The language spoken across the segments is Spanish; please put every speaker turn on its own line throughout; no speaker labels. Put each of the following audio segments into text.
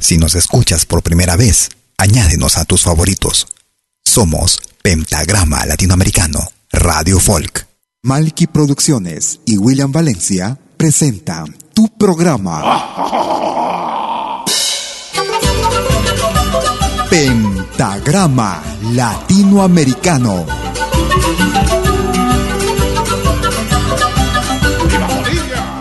Si nos escuchas por primera vez, añádenos a tus favoritos. Somos Pentagrama Latinoamericano, Radio Folk. Malky Producciones y William Valencia presentan tu programa. Pentagrama Latinoamericano.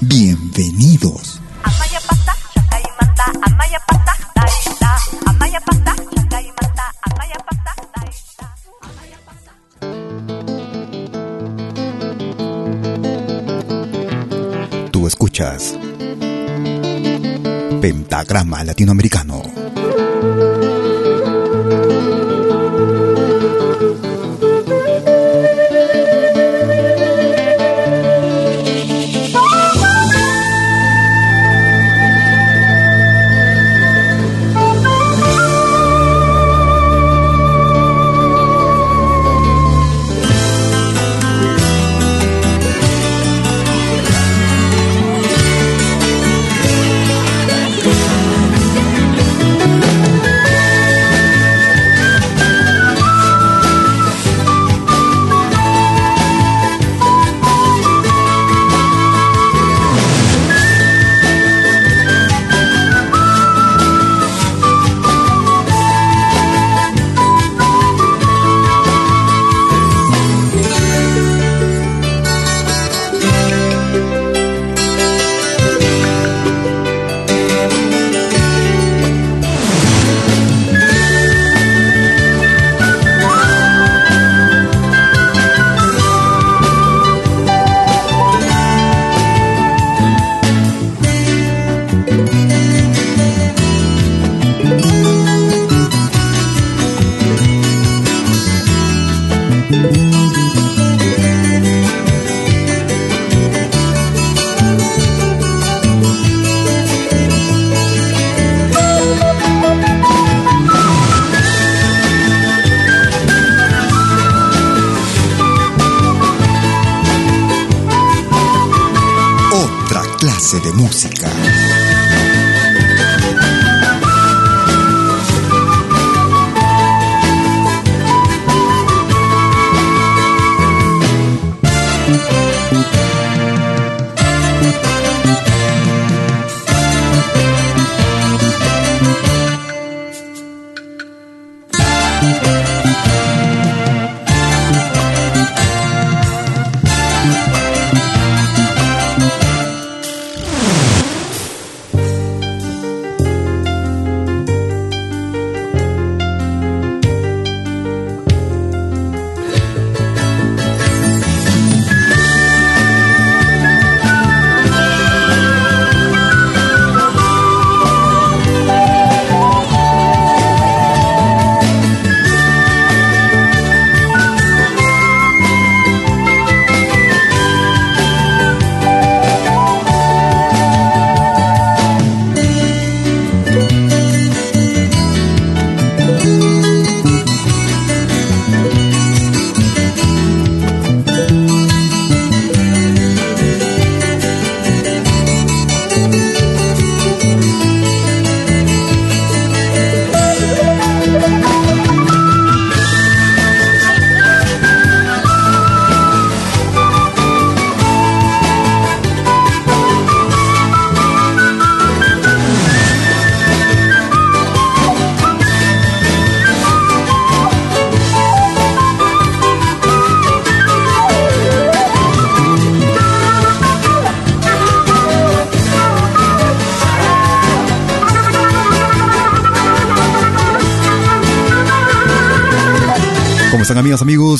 Bienvenidos. Tú escuchas Pentagrama Latinoamericano.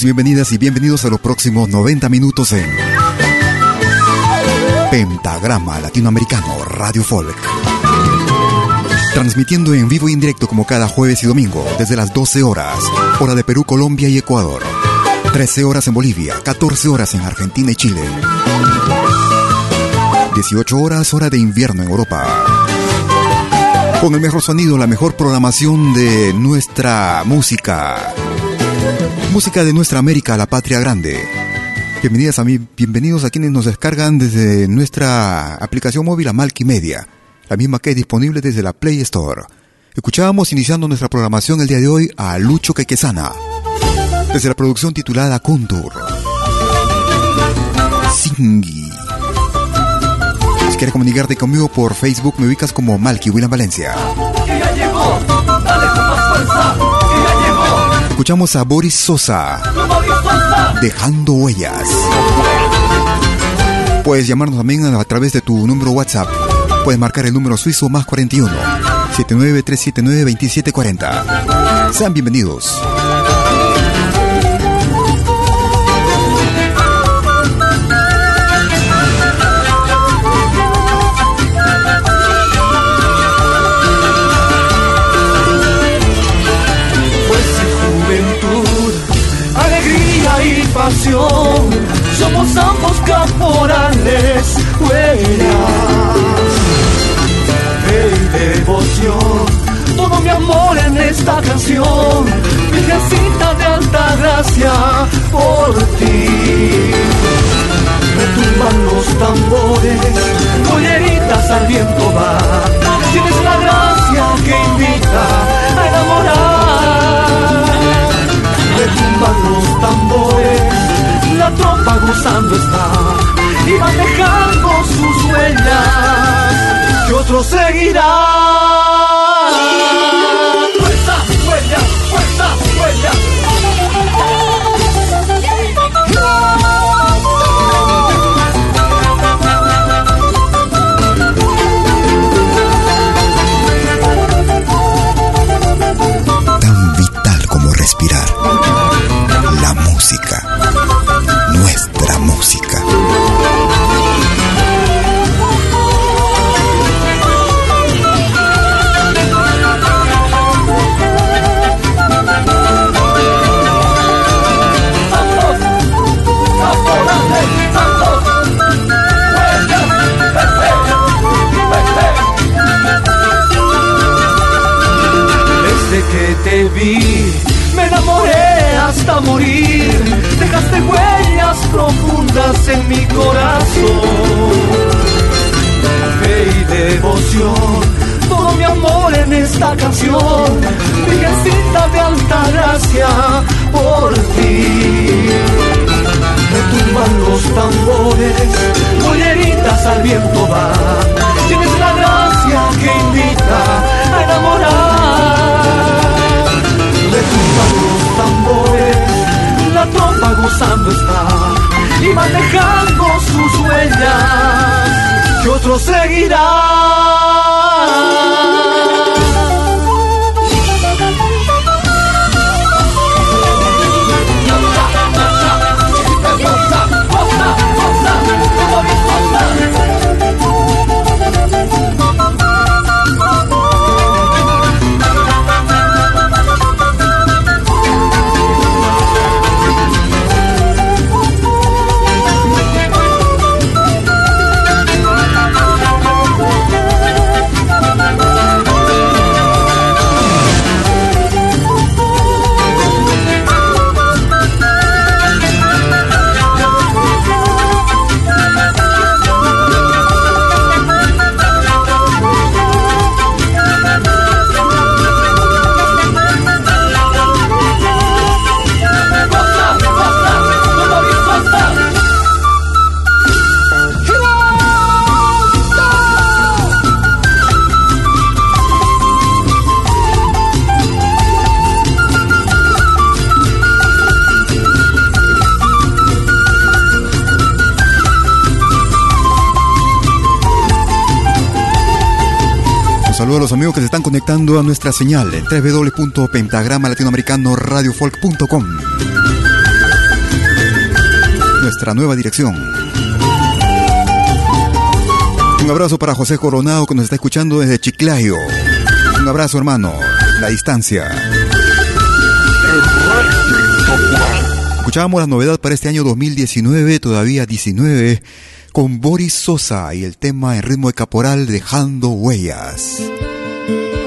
Bienvenidas y bienvenidos a los próximos 90 minutos en Pentagrama Latinoamericano Radio Folk. Transmitiendo en vivo y en directo como cada jueves y domingo desde las 12 horas, hora de Perú, Colombia y Ecuador. 13 horas en Bolivia, 14 horas en Argentina y Chile. 18 horas hora de invierno en Europa. Con el mejor sonido, la mejor programación de nuestra música. Música de nuestra América, la patria grande. Bienvenidas a mí, bienvenidos a quienes nos descargan desde nuestra aplicación móvil Amalki Media, la misma que es disponible desde la Play Store. Escuchábamos iniciando nuestra programación el día de hoy a Lucho Quequesana, desde la producción titulada Contour. Si quieres comunicarte conmigo por Facebook, me ubicas como Malky William Valencia. Escuchamos a Boris Sosa, dejando huellas. Puedes llamarnos también a través de tu número WhatsApp. Puedes marcar el número suizo más 41 79379 2740. Sean bienvenidos.
Somos ambos caporales, huellas de devoción. Todo mi amor en esta canción, Virgencita de alta gracia, por ti. Retumban los tambores, joyeritas al viento va. Tienes la gracia que invita a enamorar. Retumban los tambores la tropa gozando está y van dejando sus huellas que otros seguirán. Fuerza, huella, fuerza, huella.
Respirar. La música nuestra música.
Desde enamoré hasta morir. Dejaste huellas profundas en mi corazón. Fe y devoción, todo mi amor en esta canción. Virgencita de alta gracia, por ti. Retumban los tambores, joyeritas al viento van. Tienes la gracia que invita
conectando a nuestra señal en www.pentagrama latinoamericano radiofolk.com. Nuestra nueva dirección. Un abrazo para José Coronado que nos está escuchando desde Chiclayo. Un abrazo hermano, la distancia. Escuchábamos la novedad para este año 2019, todavía 19 con Boris Sosa y el tema en ritmo de caporal Dejando Huellas.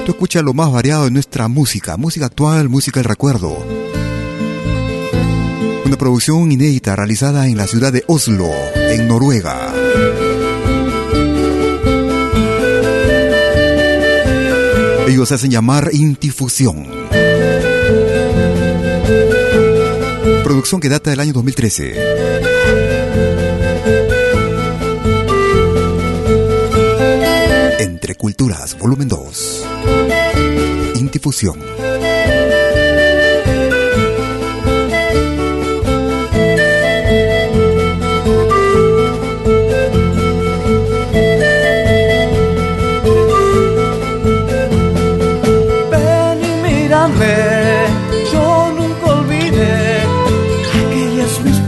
Tú escuchas lo más variado de nuestra música, música actual, música del recuerdo. Una producción inédita realizada en la ciudad de Oslo, en Noruega. Ellos hacen llamar Intifusión. Producción que data del año 2013. Entre Culturas, volumen 2.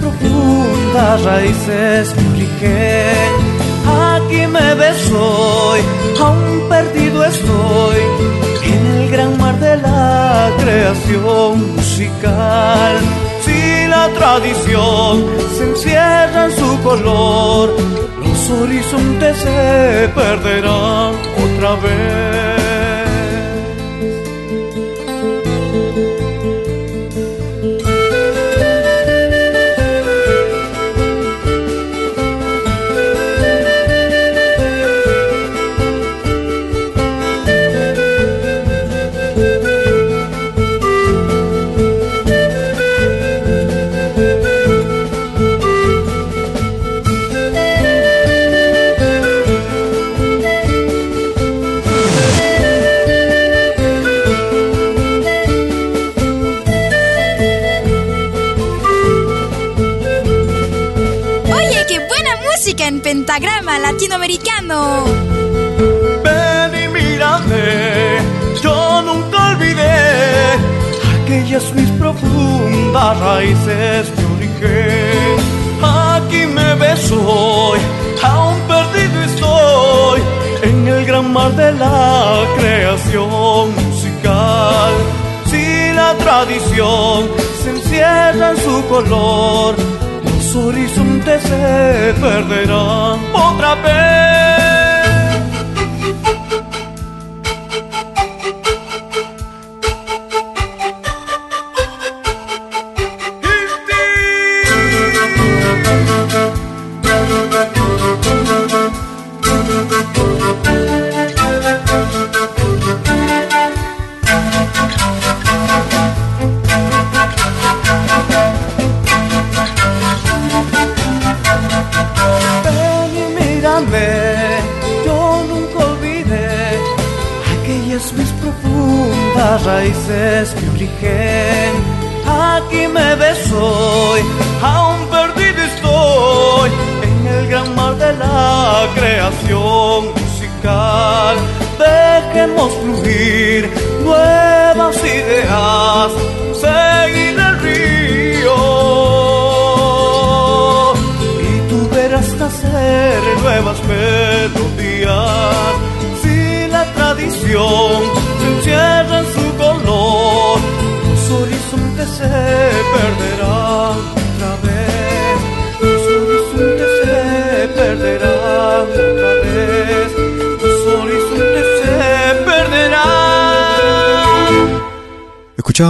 Profundas raíces, origen aquí me ves hoy, aún perdido creación musical. Si la tradición se encierra en su color, los horizontes se perderán otra vez.
Latinoamericano.
Ven y mírame, yo nunca olvidé aquellas mis profundas raíces de origen. Aquí me ves aún perdido estoy en el gran mar de la creación musical. Si la tradición se encierra en su color, horizontes se perderán otra vez.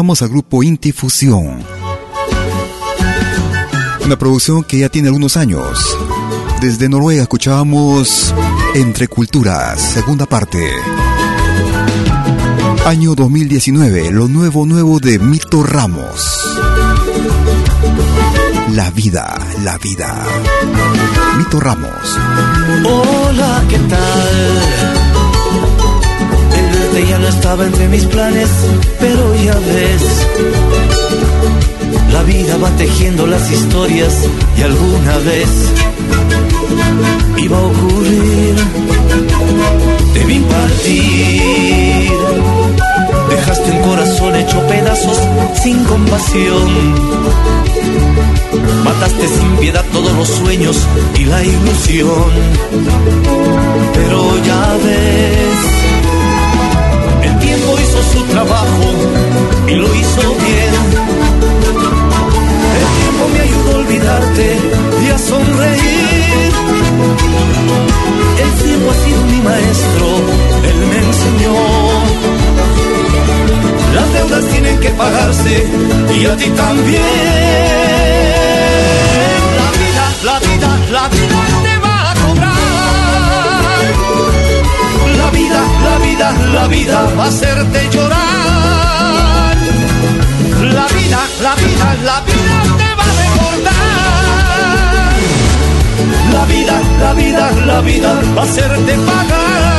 Escuchábamos al grupo Intifusión, una producción que ya tiene algunos años. Desde Noruega escuchábamos Entre Culturas, segunda parte. Año 2019, lo nuevo nuevo de Mito Ramos. La vida, la vida. Mito Ramos.
Hola, ¿qué tal? Ya no estaba entre mis planes, pero ya ves. La vida va tejiendo las historias y alguna vez iba a ocurrir te vi partir. Dejaste un corazón hecho pedazos sin compasión. Mataste sin piedad todos los sueños y la ilusión. Pero ya ves, hizo su trabajo y lo hizo bien. El tiempo me ayudó a olvidarte y a sonreír. El tiempo ha sido mi maestro, él me enseñó. Las deudas tienen que pagarse y a ti también. La vida, la vida, la vida la vida va a hacerte llorar. La vida, la vida, la vida te va a recordar. La vida, la vida, la vida va a hacerte pagar.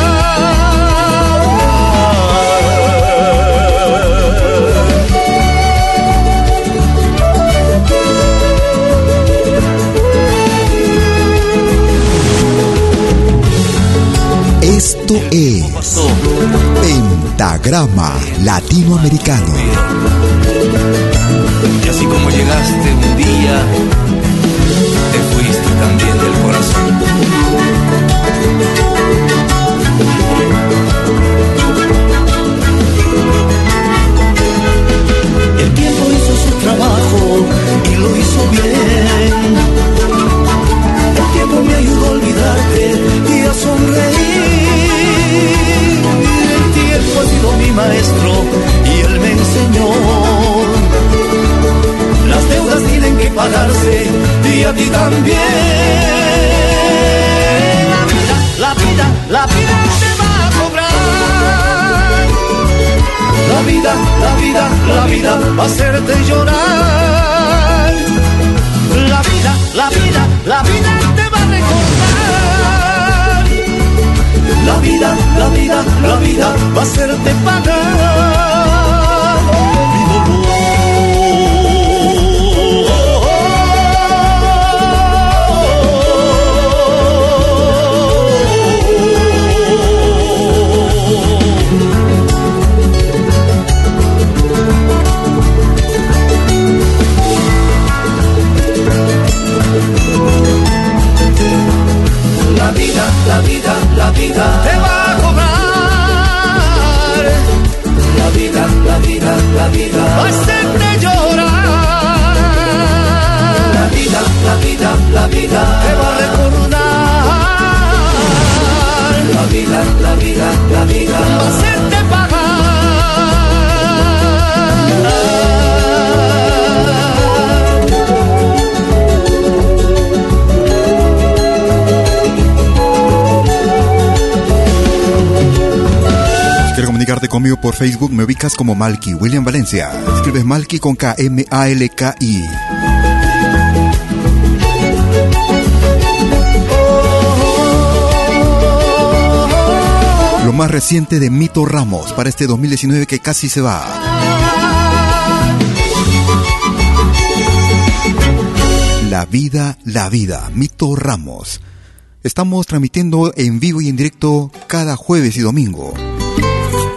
Esto es Pentagrama Latinoamericano.
Y así como llegaste un día, te fuiste también del corazón. El tiempo hizo su trabajo y lo hizo bien. El tiempo me ayudó a olvidarte y a sonreír. El tiempo ha sido mi maestro y él me enseñó. Las deudas tienen que pagarse y a ti también. La vida, la vida, la vida te va a cobrar. La vida, la vida, la vida va a hacerte llorar. La vida, la vida, la vida te va a recordar. La vida, la vida, la vida va a hacerte pagar.
Facebook, me ubicas como Malky William Valencia. Escribes Malky con K M A L K I. Lo más reciente de Mito Ramos para este 2019 que casi se va. La vida, la vida, Mito Ramos. Estamos transmitiendo en vivo y en directo cada jueves y domingo.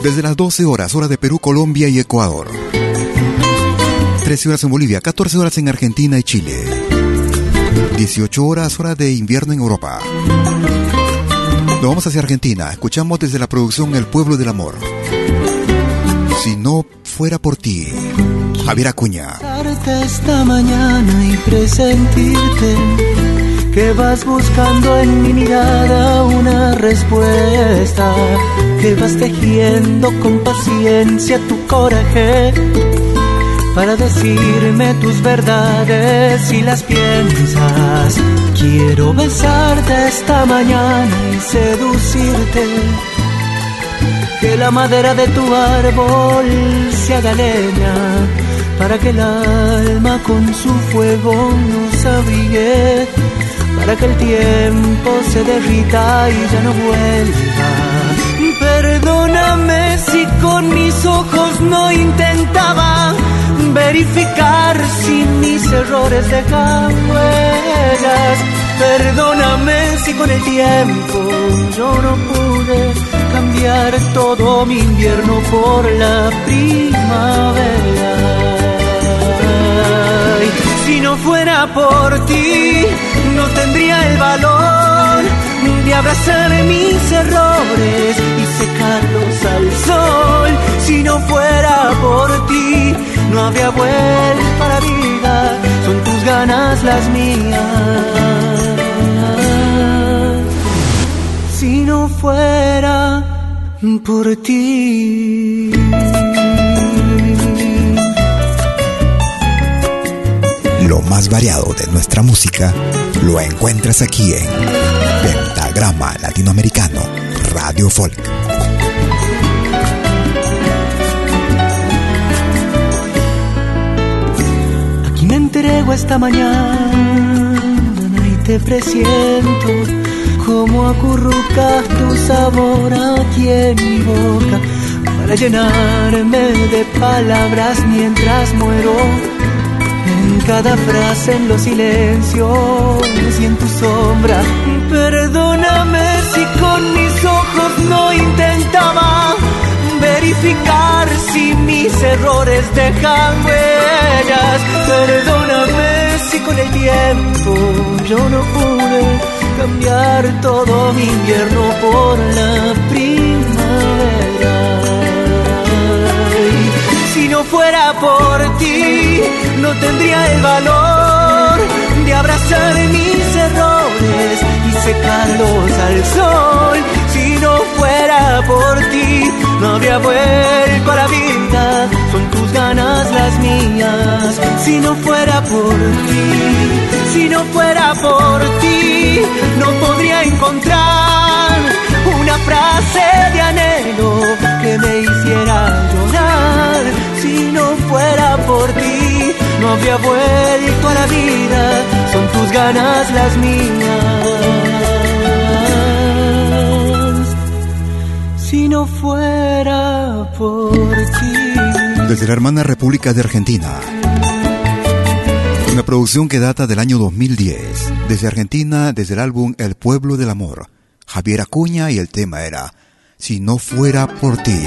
Desde las 12 horas, hora de Perú, Colombia y Ecuador. 13 horas en Bolivia, 14 horas en Argentina y Chile. 18 horas, hora de invierno en Europa. Nos vamos hacia Argentina. Escuchamos desde la producción El Pueblo del Amor. Si no fuera por ti, Javier Acuña.
Esta mañana y que vas buscando en mi mirada una respuesta, que vas tejiendo con paciencia tu coraje para decirme tus verdades si las piensas. Quiero besarte esta mañana y seducirte. Que la madera de tu árbol se haga leña para que el alma con su fuego nos abrigue, para que el tiempo se derrita y ya no vuelva. Perdóname si con mis ojos no intentaba verificar si mis errores dejan huellas. Perdóname si con el tiempo yo no pude cambiar todo mi invierno por la primavera. si no fuera por ti, abrazar mis errores y secarlos al sol. Si no fuera por ti, no habría vuelto a la vida. Son tus ganas las mías. Si no fuera por ti.
Lo más variado de nuestra música lo encuentras aquí en Pentagrama Latinoamericano Radio Folk.
Aquí me entrego esta mañana y te presiento como acurrucas tu sabor aquí en mi boca para llenarme de palabras mientras muero en cada frase, en los silencios y en tu sombra. Perdóname si con mis ojos no intentaba verificar si mis errores dejan huellas. Perdóname si con el tiempo yo no pude cambiar todo mi invierno por la primavera si no fuera por ti, no tendría el valor de abrazar mis errores secarlos al sol. Si no fuera por ti, no habría vuelto a la vida. Son tus ganas las mías. Si no fuera por ti, si no fuera por ti, no podría encontrar una frase de anhelo que me hiciera llorar. Si no fuera por ti, no habría vuelto a la vida. Ganas las mías. Si no fuera por ti.
Desde la hermana República de Argentina. Una producción que data del año 2010. Desde Argentina, desde el álbum El Pueblo del Amor. Javier Acuña y el tema era Si no fuera por ti.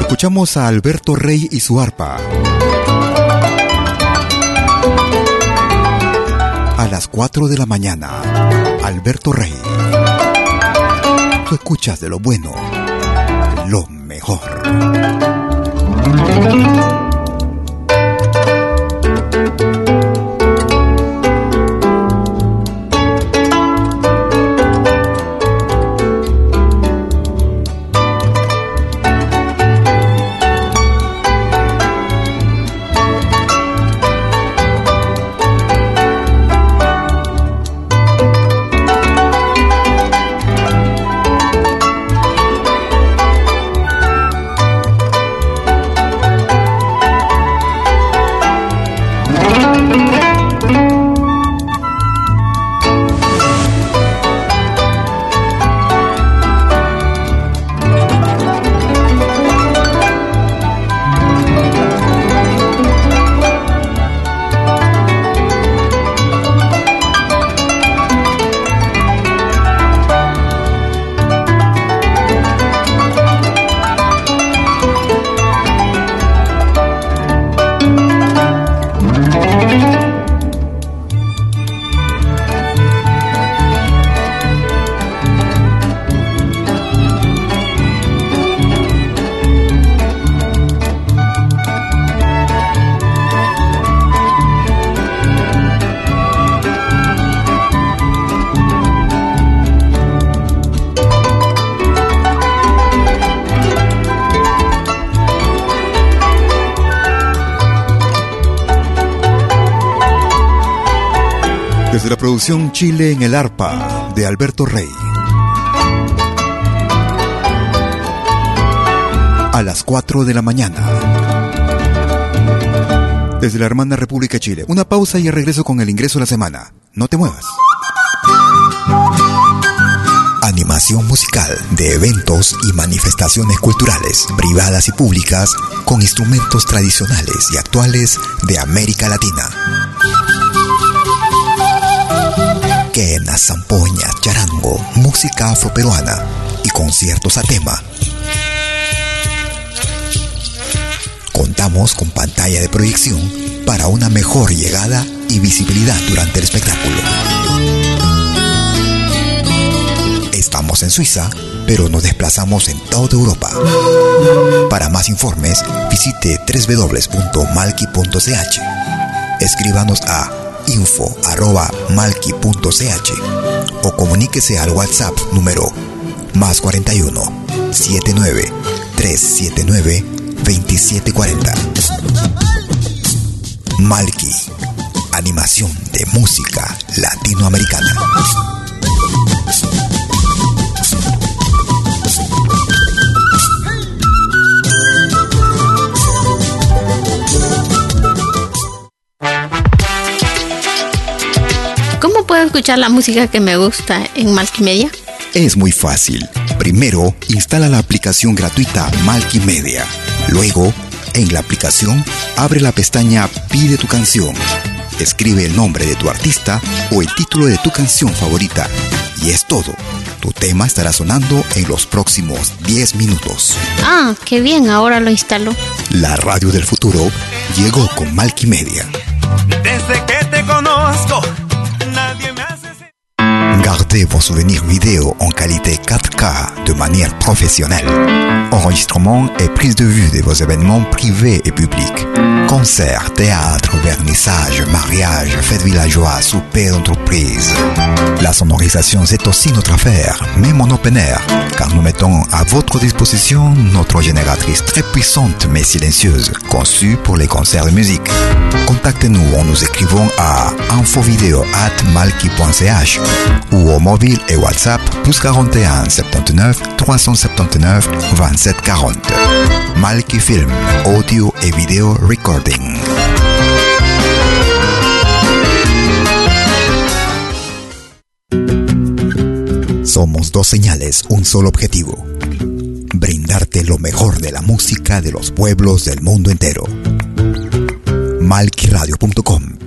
Escuchamos a Alberto Rey y su arpa. A las 4 de la mañana, Alberto Rey. Tú escuchas de lo bueno, lo mejor. Chile en el arpa de Alberto Rey. A las 4 de la mañana. Desde la hermana República Chile. Una pausa y regreso con el ingreso de la semana. No te muevas. Animación musical de eventos y manifestaciones culturales, privadas y públicas, con instrumentos tradicionales y actuales de América Latina. Quena, zampoña, charango, música afroperuana y conciertos a tema. Contamos con pantalla de proyección para una mejor llegada y visibilidad durante el espectáculo. Estamos en Suiza, pero nos desplazamos en toda Europa. Para más informes, visite www.malki.ch. Escríbanos a info.malki.ch o comuníquese al WhatsApp número más 41 79 379 2740. Malki, animación de música latinoamericana.
Escuchar la música que me gusta en Malkimedia?
Es muy fácil. Primero, instala la aplicación gratuita Malkimedia. Luego, en la aplicación, abre la pestaña Pide tu canción. Escribe el nombre de tu artista o el título de tu canción favorita. Y es todo. Tu tema estará sonando en los próximos 10 minutos.
Ah, qué bien, ahora lo instalo.
La radio del futuro llegó con Malkimedia.
Desde que te conozco.
Vos souvenirs vidéo en qualité 4K de manière professionnelle. Enregistrement et prise de vue de vos événements privés et publics. Concerts, théâtre, vernissage, mariage, fêtes villageois, souper d'entreprise. La sonorisation, c'est aussi notre affaire, même en open air, car nous mettons à votre disposition notre génératrice très puissante mais silencieuse, conçue pour les concerts de musique. Contactez-nous en nous écrivant à infovideo@malki.ch ou au mobile et WhatsApp plus 41 79 379 27 40. Malki Film, audio et vidéo recording. Somos dos señales, un solo objetivo. Brindarte lo mejor de la música de los pueblos del mundo entero. Malquiradio.com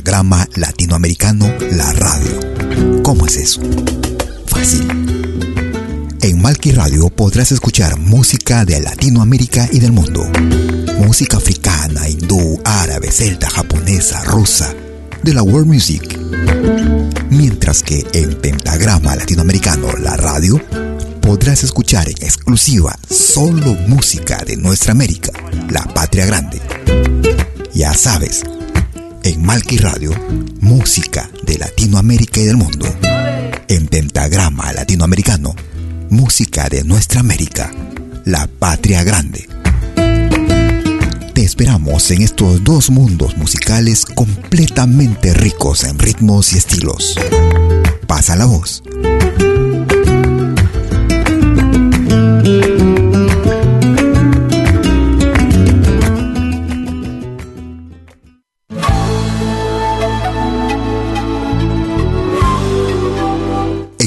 Pentagrama Latinoamericano La Radio. ¿Cómo es eso? Fácil. En Malki Radio podrás escuchar música de Latinoamérica y del mundo. Música africana, hindú, árabe, celta, japonesa, rusa, de la world music. Mientras que en Pentagrama Latinoamericano La Radio podrás escuchar en exclusiva solo música de nuestra América, la patria grande. Ya sabes, en Malki Radio, música de Latinoamérica y del mundo. En Pentagrama Latinoamericano, música de nuestra América, la patria grande. Te esperamos en estos dos mundos musicales completamente ricos en ritmos y estilos. Pasa la voz.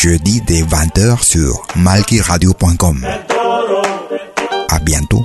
Jeudi dès 20h sur malkiradio.com. À bientôt.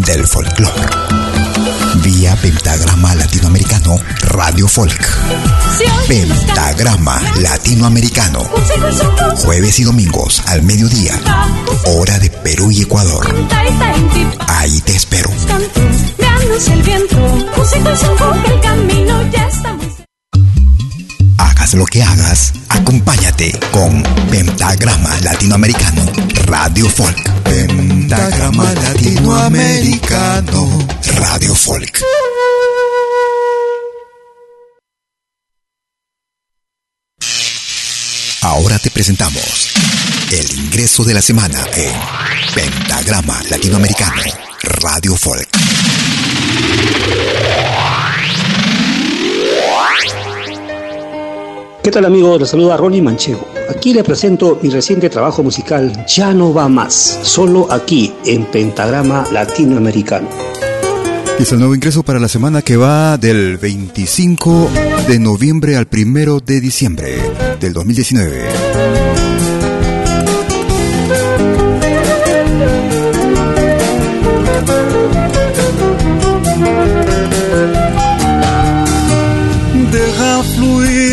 del folclore. Vía Pentagrama Latinoamericano Radio Folk. Pentagrama Latinoamericano. Jueves y domingos al mediodía. Hora de Perú y Ecuador. Ahí te espero. Hagas lo que hagas, acompáñate con Pentagrama Latinoamericano, Radio Folk. Pentagrama Latinoamericano, Radio Folk. Ahora te presentamos el ingreso de la semana en Pentagrama Latinoamericano, Radio Folk.
¿Qué tal amigos? Les saluda Ronnie Manchego. Aquí le presento mi reciente trabajo musical Ya no va más, solo aquí en Pentagrama Latinoamericano.
Es el nuevo ingreso para la semana que va del 25 de noviembre al 1 de diciembre del 2019.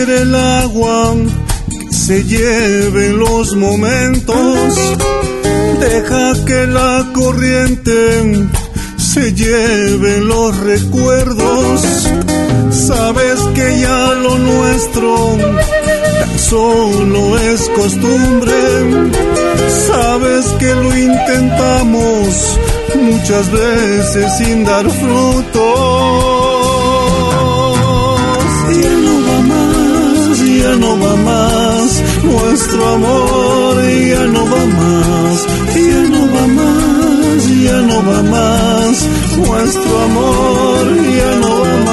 El agua, que se lleve los momentos. Deja que la corriente se lleve los recuerdos. Sabes que ya lo nuestro tan solo es costumbre. Sabes que lo intentamos muchas veces sin dar frutos. Ya no va más, nuestro amor ya no va más, ya no va más, ya no va más, nuestro amor ya no va más.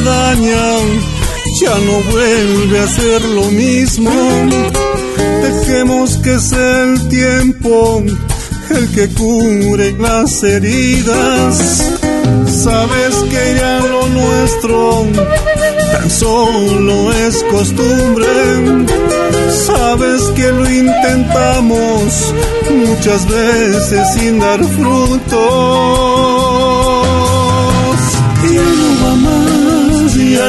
Cuando se daña ya no vuelve a ser lo mismo. Dejemos que sea el tiempo el que cure las heridas. Sabes que ya lo nuestro tan solo es costumbre. Sabes que lo intentamos muchas veces sin dar frutos.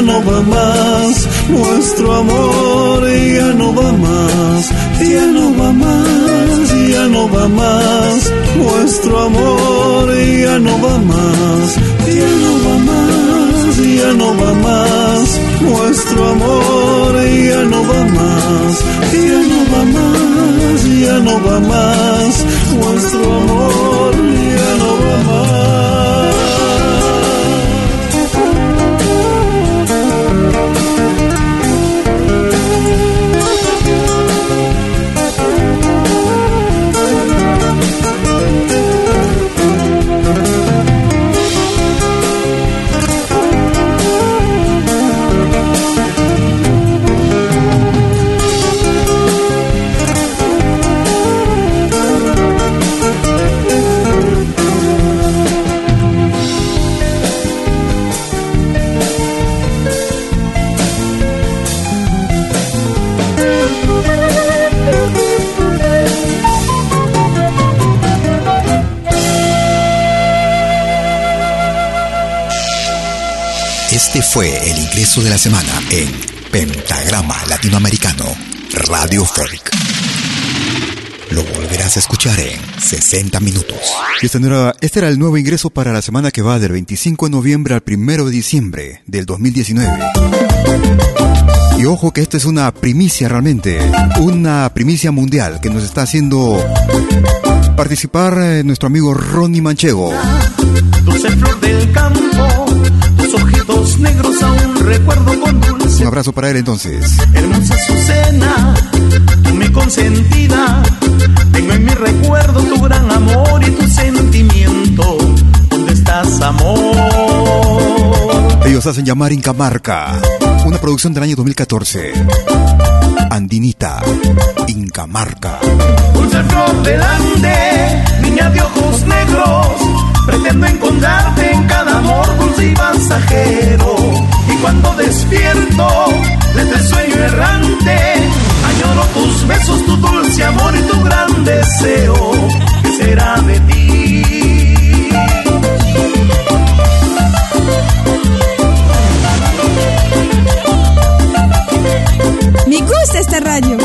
No va más, nuestro amor ya no va más, ya no va más, ya no va más, nuestro amor ya no va más, ya no va más, ya no va más, nuestro amor ya no va más, ya no va más, ya no va más, nuestro amor
fue el ingreso de la semana en Pentagrama Latinoamericano, Radio Folk. Lo volverás a escuchar en 60 minutos.
Y Este, este era el nuevo ingreso para la semana que va del 25 de noviembre al 1 de diciembre del 2019. Y ojo que esto es una primicia realmente, una primicia mundial que nos está haciendo participar eh, nuestro amigo Ronnie Manchego.
Dulce flor del campo, zapatos negros aún recuerdo con dulce.
Un abrazo para él entonces.
Hermosa Azucena, tú mi consentida. Tengo en mi recuerdo tu gran
amor y tu sentimiento. ¿Dónde estás, amor?
Ellos hacen llamar Incamarca, una producción del año 2014. Andinita, Incamarca.
Dulce flor del Ande, niña de ojos negros pretendo encontrarte en cada amor dulce y pasajero. Y cuando despierto de este sueño errante, añoro tus besos, tu dulce amor y tu gran deseo, que será de ti.
Me gusta esta radio.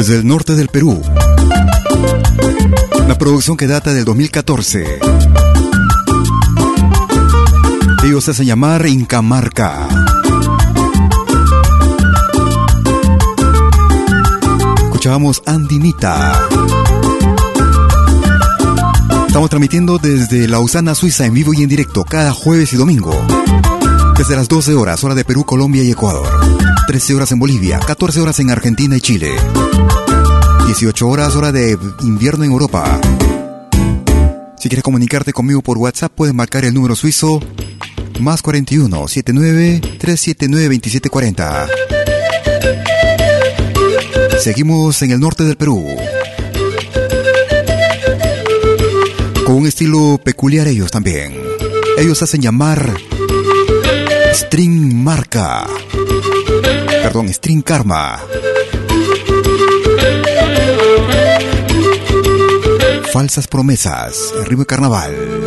Desde el norte del Perú. La producción que data del 2014. Ellos se hacen llamar Incamarca. Escuchábamos Andinita. Estamos transmitiendo desde Lausana, Suiza, en vivo y en directo, cada jueves y domingo. Desde las 12 horas, hora de Perú, Colombia y Ecuador. 13 horas en Bolivia, 14 horas en Argentina y Chile. 18 horas, hora de invierno en Europa. Si quieres comunicarte conmigo por WhatsApp, puedes marcar el número suizo más 41 79 379 2740. Seguimos en el norte del Perú. Con un estilo peculiar ellos también. Ellos hacen llamar String Marca. Perdón, String Karma. Falsas promesas, de carnaval.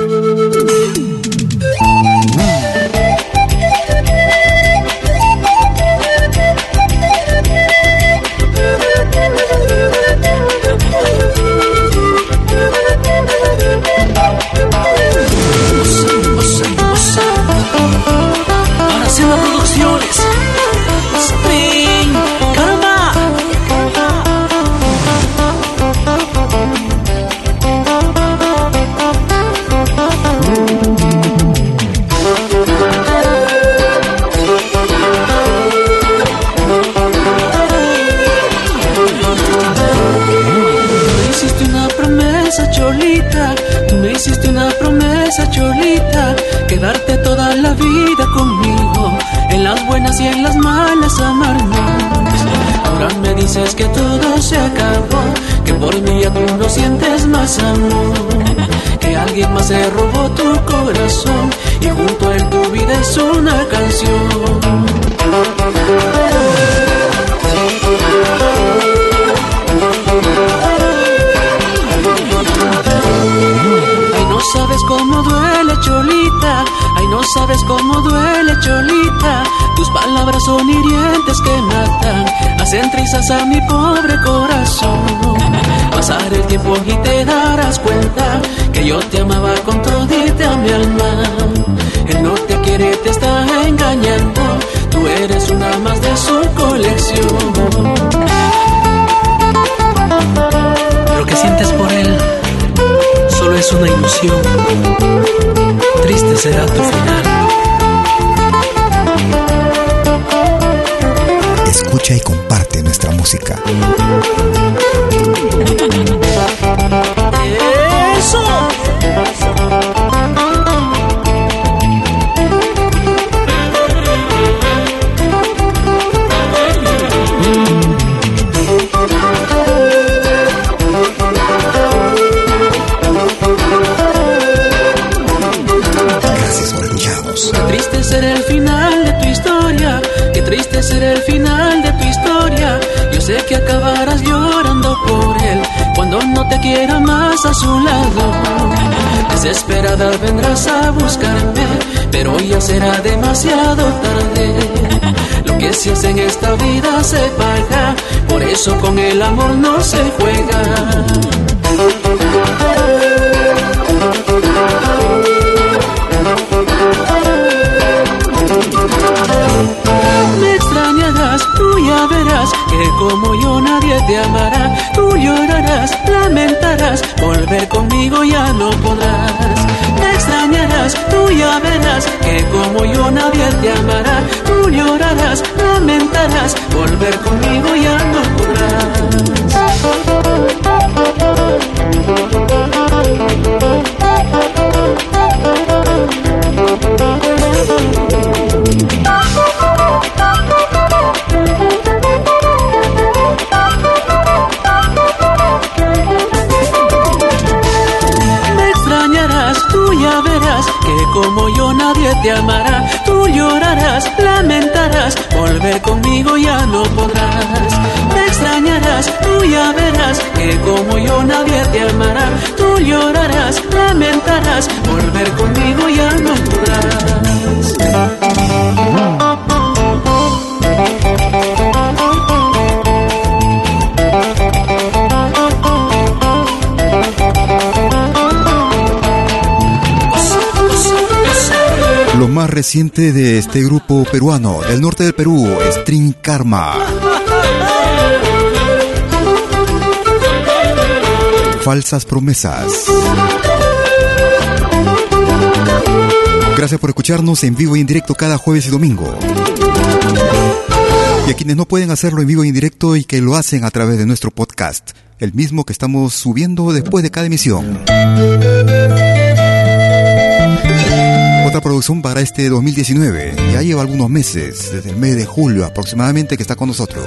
Promesa, Cholita. Quedarte toda la vida conmigo. En las buenas y en las malas amarnos. Ahora me dice sabes que todo se acabó, que por mí ya tú no sientes más amor, que alguien más se robó tu corazón y junto a él tu vida es una canción. Sabes cómo duele, Cholita. Ay, no sabes cómo duele, Cholita. Tus palabras son hirientes que matan, hacen trizas a mi pobre corazón. Pasar el tiempo y te darás cuenta que yo te amaba con todita mi alma. Él no te quiere, te está engañando. Tú eres una más de su colección. Lo que sientes por él es una ilusión. Triste será tu final.
Escucha y comparte nuestra música.
¡Eso! No te quiera más a su lado. Desesperada vendrás a buscarme, pero ya será demasiado tarde. Lo que se hace en esta vida se paga, por eso con el amor no se juega. Verás que como yo nadie te amará. Tú llorarás, lamentarás, volver conmigo ya no podrás. Me extrañarás, tú ya verás que como yo nadie te amará. Tú llorarás, lamentarás, volver conmigo ya no Me como yo nadie te amará. Tú llorarás, lamentarás, volver conmigo ya no podrás. Me extrañarás, tú ya verás que como yo nadie te amará. Tú llorarás, lamentarás, volver conmigo ya no podrás.
Reciente de este grupo peruano del norte del Perú, String Karma. Falsas promesas. Gracias por escucharnos en vivo y en directo cada jueves y domingo. Y a quienes no pueden hacerlo en vivo y en directo y que lo hacen a través de nuestro podcast, el mismo que estamos subiendo después de cada emisión. Producción para este 2019. Ya lleva algunos meses, desde el mes de julio aproximadamente, que está con nosotros.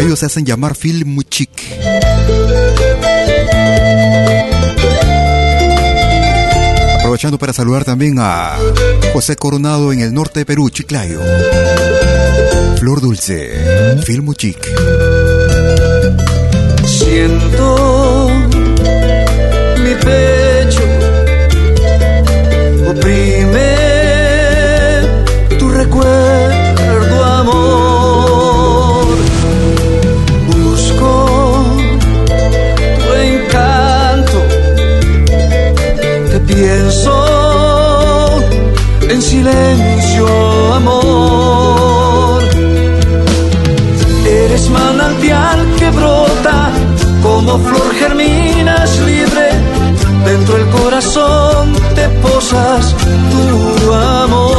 Ellos se hacen llamar Film Muchik. Aprovechando para saludar también a José Coronado en el norte de Perú, Chiclayo. Flor Dulce, Film Muchik.
Siento mi pecho oprime tu recuerdo, amor. Busco tu encanto, te pienso en silencio, amor. Eres manantial que brota como flor germinas libre. Dentro del corazón posas tu amor.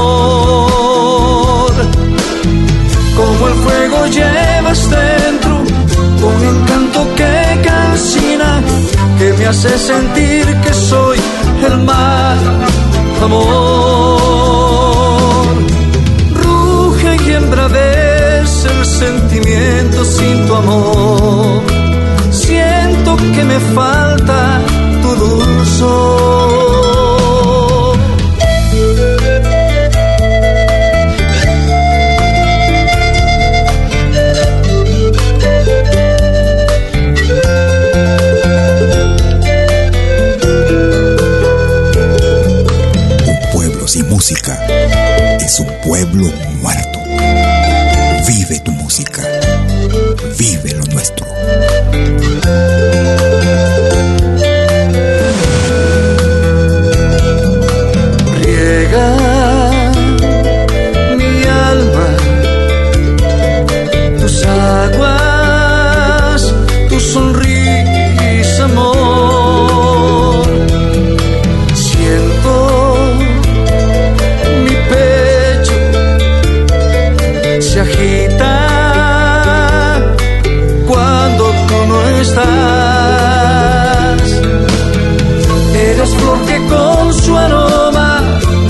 Como el fuego llevas dentro un encanto que calcina, que me hace sentir que soy el mal amor. Ruge y embravece
sentimiento sin tu amor. Siento que me falta tu dulzor.
Es un pueblo muerto. Vive tu música.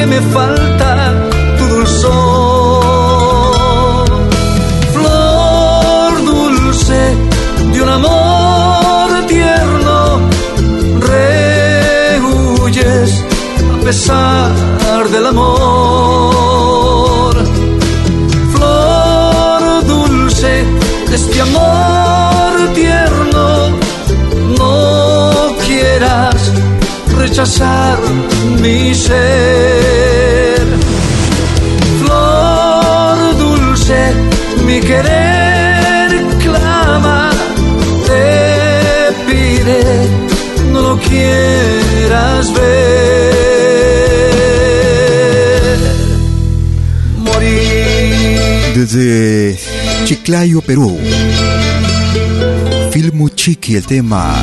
Que me falta tu dulzor. Flor dulce de un amor tierno, rehuyes a pesar del amor. Flor dulce de este amor tierno, no quieras rechazar mi ser. Querer clama, te pide, no lo quieras ver.
desde Chiclayo, Perú. Filmu Chiqui, el tema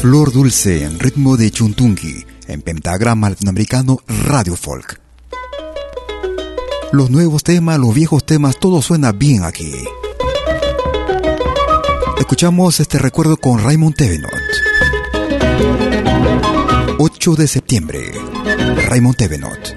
Flor Dulce en ritmo de Chuntungi, en pentagrama latinoamericano Radio Folk. Los nuevos temas, los viejos temas, todo suena bien aquí. Escuchamos este recuerdo con Raymond Tevenot. 8 de septiembre, Raymond Tevenot.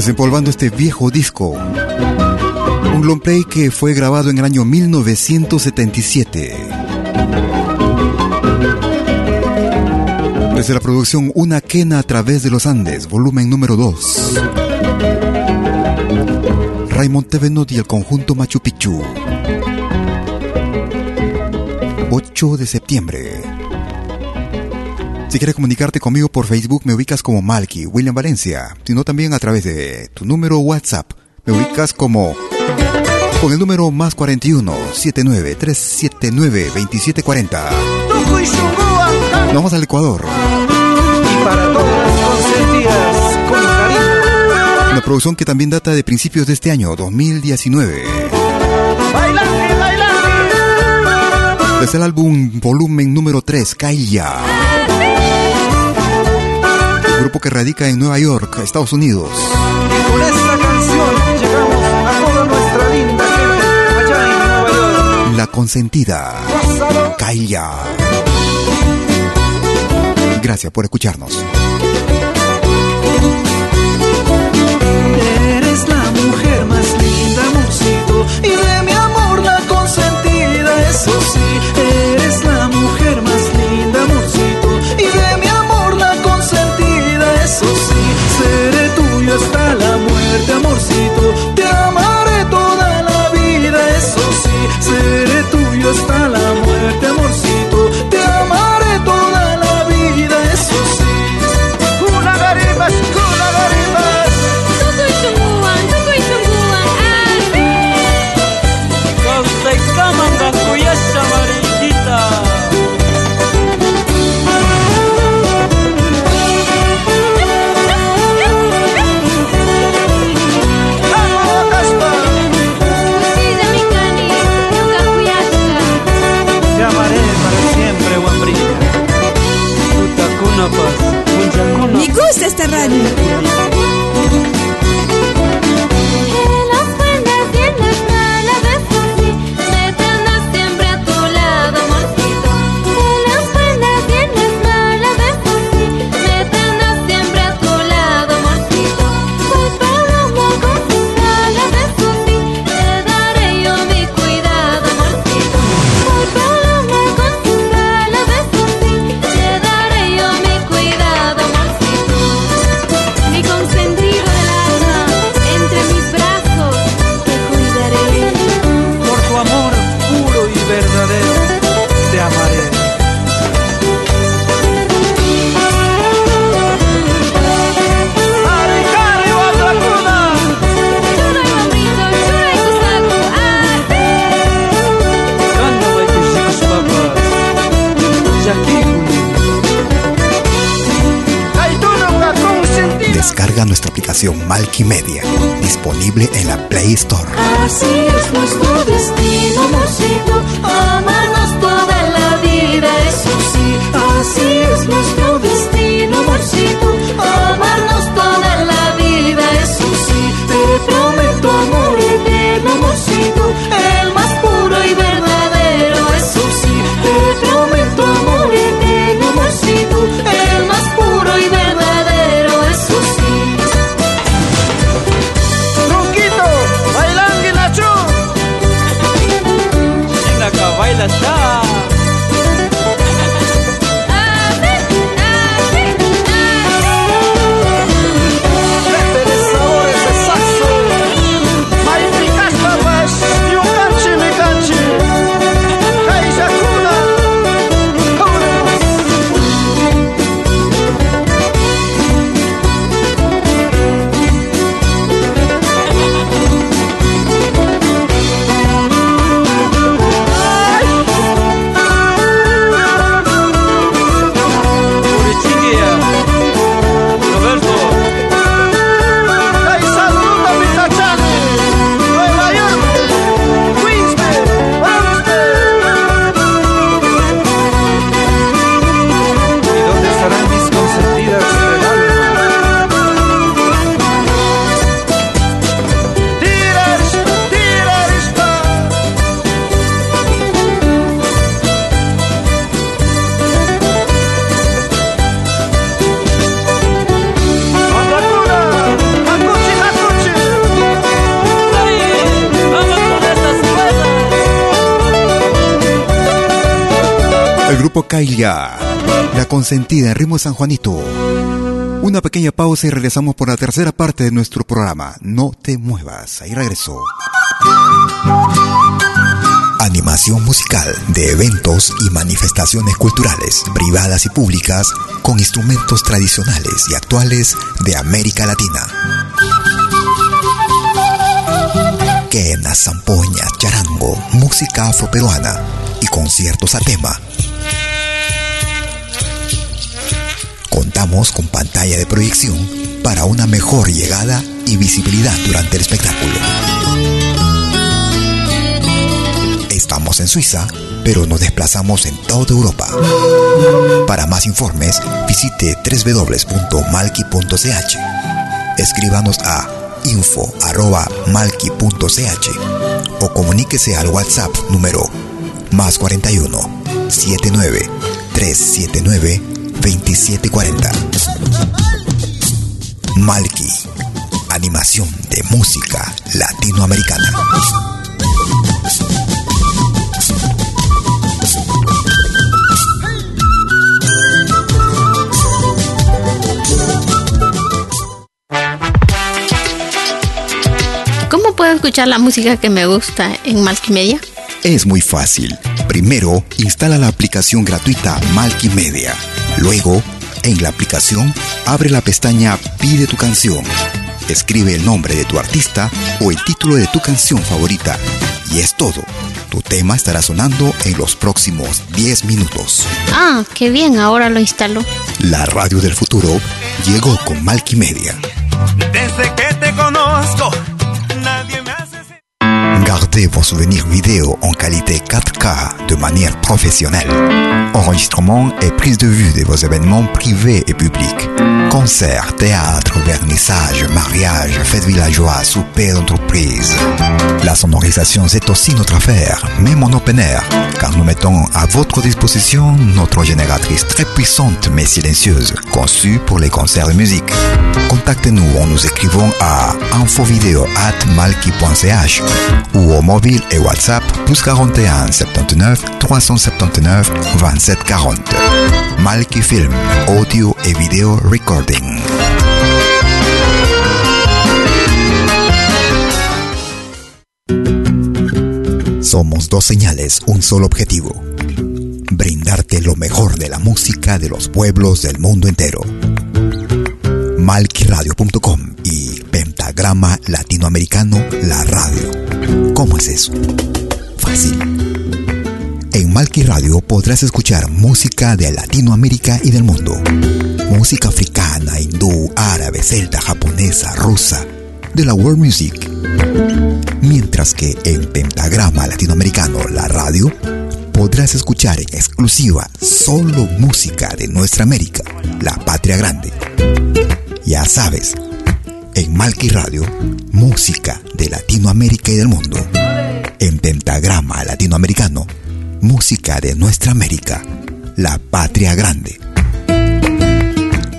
Desempolvando este viejo disco. Un long play que fue grabado en el año 1977. Desde la producción Una quena a través de los Andes, volumen número 2. Raymond Tevenot y el conjunto Machu Picchu. 8 de septiembre. Si quieres comunicarte conmigo por Facebook, me ubicas como Malky, William Valencia, sino también a través de tu número WhatsApp. Me ubicas como con el número más 41 79 379 2740. Nos vamos al Ecuador.
Y para todas con cariño.
Una producción que también data de principios de este año, 2019.
Bailante, bailante.
Es el álbum volumen número 3, Kaya. Grupo que radica en Nueva York, Estados Unidos.
Y con esta canción llegamos a toda nuestra linda gente allá en Nueva York.
La consentida, Kaya. Gracias por escucharnos.
Eres la mujer más linda, amorcito, y de mi amor la consentida, eso sí. Eres la mujer Hasta la muerte, amorcito, te amaré toda la vida, eso sí. Seré tuyo hasta la muerte, amorcito,
gusta esta radio.
Aplicación Media, disponible en la Play Store.
Así es nuestro destino,
grupo La Consentida en ritmo San Juanito. Una pequeña pausa y regresamos por la tercera parte de nuestro programa. No te muevas, ahí regreso. Animación musical de eventos y manifestaciones culturales, privadas y públicas, con instrumentos tradicionales y actuales de América Latina. Quenas, zampoña, charango, música afroperuana y conciertos a tema. Contamos con pantalla de proyección para una mejor llegada y visibilidad durante el espectáculo. Estamos en Suiza, pero nos desplazamos en toda Europa. Para más informes, visite www.malki.ch. Escríbanos a info.malki.ch o comuníquese al WhatsApp número más 41 79 379 2740. Malki, animación de música latinoamericana.
¿Cómo puedo escuchar la música que me gusta en Malkimedia?
Es muy fácil. Primero, instala la aplicación gratuita Malkimedia. Luego, en la aplicación, abre la pestaña Pide tu canción. Escribe el nombre de tu artista o el título de tu canción favorita. Y es todo. Tu tema estará sonando en los próximos 10 minutos.
Ah, qué bien, ahora lo instalo.
La radio del futuro llegó con Malkimedia.
Desde que te conozco,
Vos souvenirs vidéo en qualité 4K de manière professionnelle. Enregistrement et prise de vue de vos événements privés et publics. Concerts, théâtre, vernissage, mariage, fêtes villageois, souper d'entreprise. La sonorisation, c'est aussi notre affaire, même en open air, car nous mettons à votre disposition notre génératrice très puissante mais silencieuse, conçue pour les concerts de musique. Contactez-nous en nous écrivant à infovideo@malki.ch ou au mobile et WhatsApp plus 41 79 379 27 40. Malki Film, audio et vidéo recording. Somos dos señales, un solo objetivo. Brindarte lo mejor de la música de los pueblos del mundo entero. Malquiradio.com y Pentagrama Latinoamericano La Radio. ¿Cómo es eso? Fácil. En Malki Radio podrás escuchar música de Latinoamérica y del mundo. Música africana, hindú, árabe, celta, japonesa, rusa, de la world music. Mientras que en Pentagrama Latinoamericano La Radio podrás escuchar en exclusiva solo música de nuestra América, la patria grande. Ya sabes, en Malki Radio, música de Latinoamérica y del mundo. En Pentagrama Latinoamericano, música de nuestra América, la patria grande.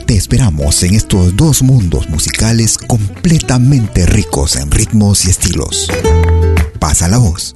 Te esperamos en estos dos mundos musicales completamente ricos en ritmos y estilos. Pasa la voz.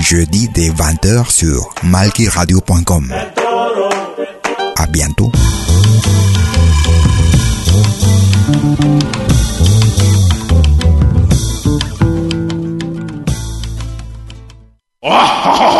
Jeudi dès 20h sur malkiradio.com. À bientôt.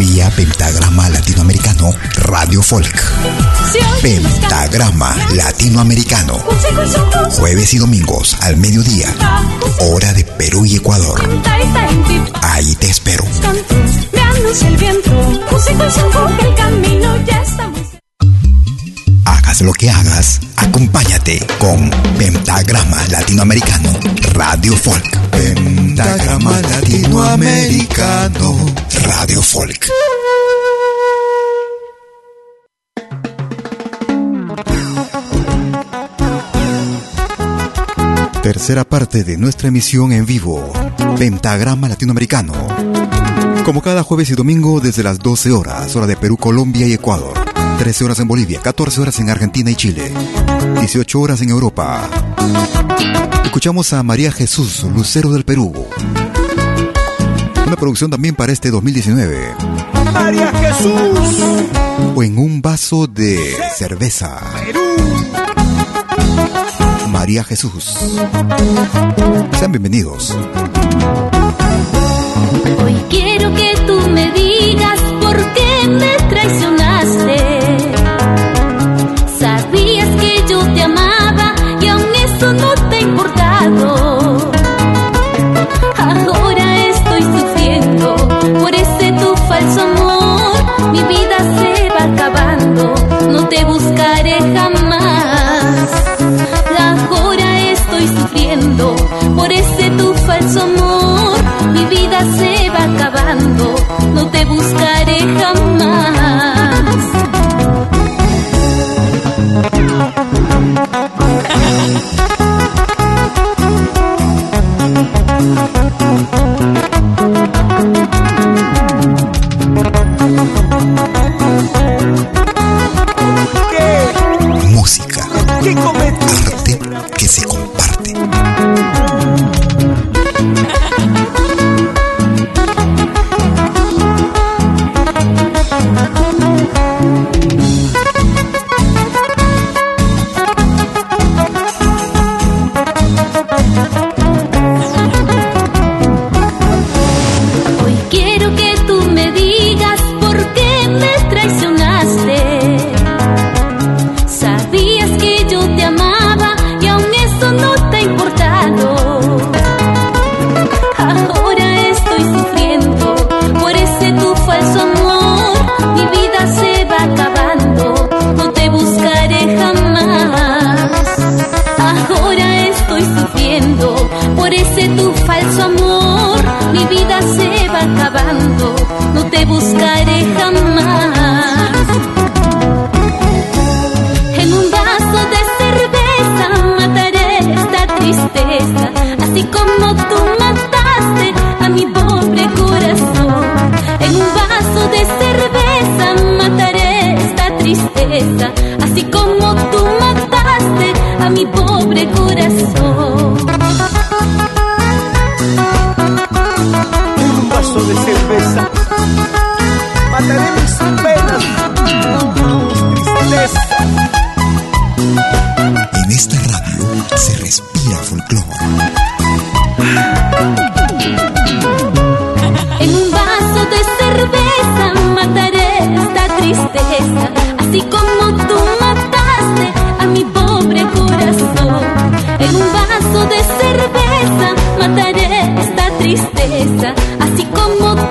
Vía Pentagrama Latinoamericano Radio Folk. Pentagrama Latinoamericano. Jueves y domingos al mediodía. Hora de Perú y Ecuador. Ahí te espero. Lo que hagas, acompáñate con Pentagrama Latinoamericano Radio Folk. Pentagrama Latinoamericano Radio Folk.
Tercera parte de nuestra emisión en vivo, Pentagrama Latinoamericano. Como cada jueves y domingo desde las 12 horas, hora de Perú, Colombia y Ecuador. 13 horas en Bolivia, 14 horas en Argentina y Chile, 18 horas en Europa. Escuchamos a María Jesús, Lucero del Perú. Una producción también para este 2019.
María Jesús.
O en un vaso de cerveza. María Jesús. Sean bienvenidos.
Hoy quiero que tú me digas por qué me traicionaste. Tu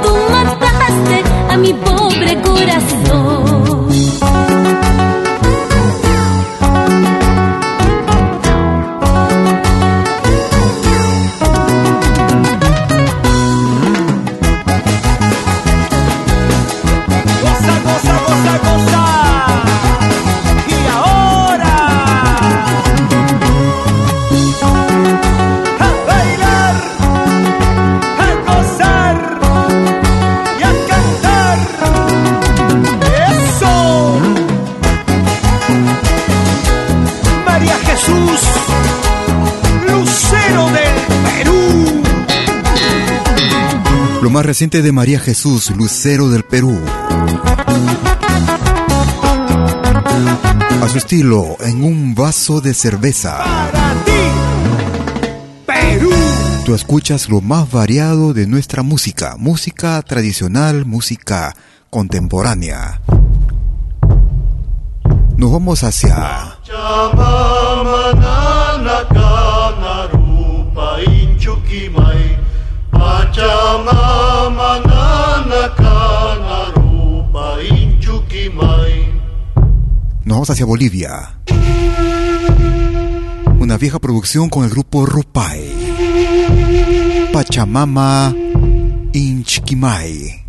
tú mataste a mi pobre corazón.
Reciente de María Jesús, Lucero del Perú. A su estilo, en un vaso de cerveza.
Perú.
Tú escuchas lo más variado de nuestra música, música tradicional, música contemporánea. Nos vamos hacia... Nos vamos hacia Bolivia. Una vieja producción con el grupo Rupai. Pachamama Inchikimai.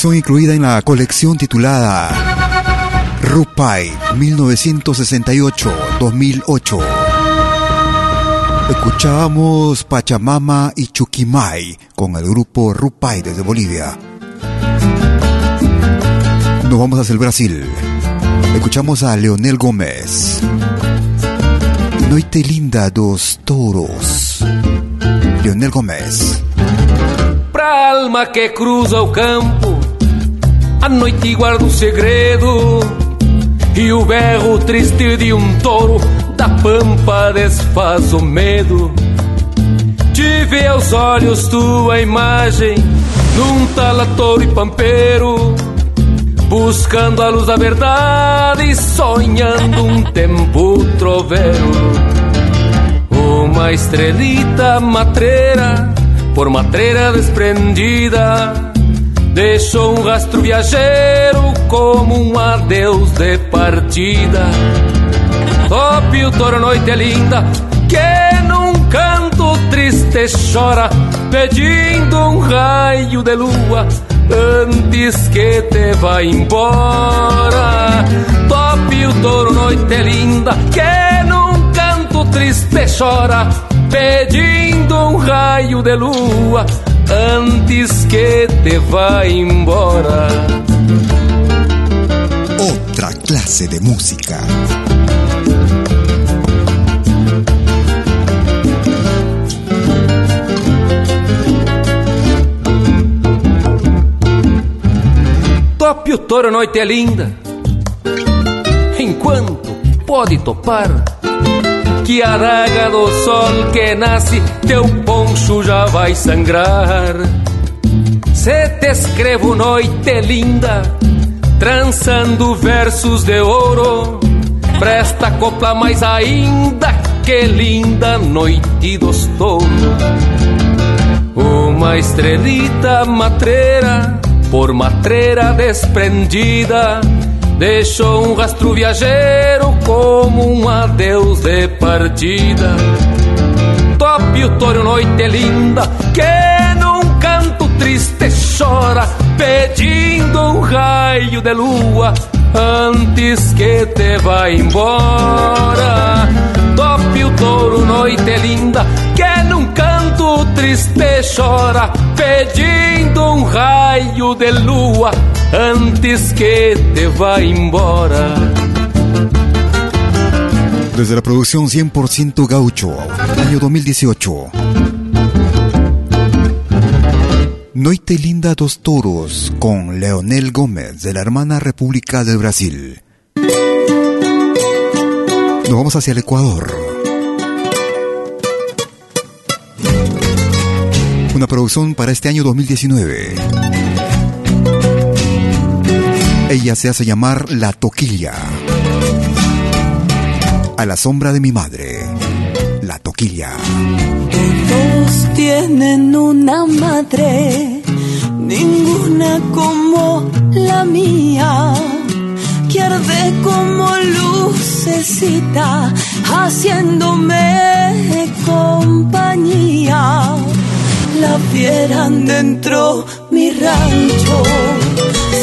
Rupai. incluida en la colección titulada Rupai 1968-2008. Escuchábamos Pachamama y Chuquimay con el grupo Rupai desde Bolivia. Nos vamos hacia el Brasil. Escuchamos a Leonel Gómez. Noite linda dos touros. Leonel Gómez.
Pra alma que cruza o campo A noite guarda um segredo E o berro triste de um touro Da pampa desfaz o medo ver aos olhos tua imagem num talatório e pampeiro, buscando a luz da verdade e sonhando um tempo troveiro. Uma estrelita matreira, por matreira desprendida, deixou um rastro viajeiro como um adeus de partida. Tope o toro, noite é linda, que num canto triste chora, pedindo um raio de lua antes que te vá embora. Tope o touro, noite é linda, que num canto triste chora, pedindo um raio de lua antes que te vá embora.
Otra clase de música.
Tope o touro, noite é linda. Enquanto pode topar que a daga do sol que nasce, teu poncho já vai sangrar. Se te escrevo noite linda, trançando versos de ouro, presta copla mais ainda que linda noite dos touros. Uma estrelita matreira, por matreira desprendida, deixou um rastro viajeiro como um adeus de partida. Tope o touro, noite linda, que num canto triste chora, pedindo um raio de lua antes que te vá embora. Tope o touro, noite linda, que num canto triste chora, pedindo um raio de lua antes que te vá embora.
Desde la producción 100% Gaucho, año 2018. Noite Linda dos Toros con Leonel Gómez de la hermana República del Brasil. Nos vamos hacia el Ecuador. Una producción para este año 2019. Ella se hace llamar La Toquilla. A la sombra de mi madre. La Toquilla.
Todos tienen una madre, ninguna como la mía, que arde como lucecita, haciéndome compañía. La vieran dentro mi rancho,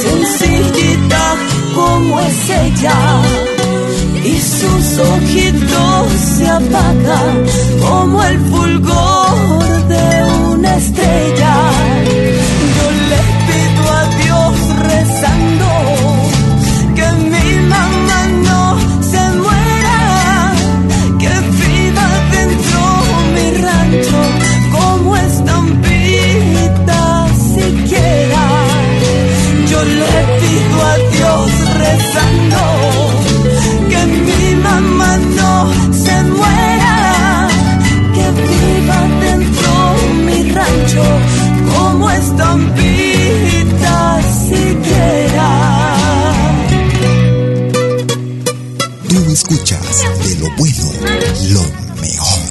sencillita como es ella y sus ojitos se apagan como el fulgor de una estrella.
De lo bueno, lo mejor.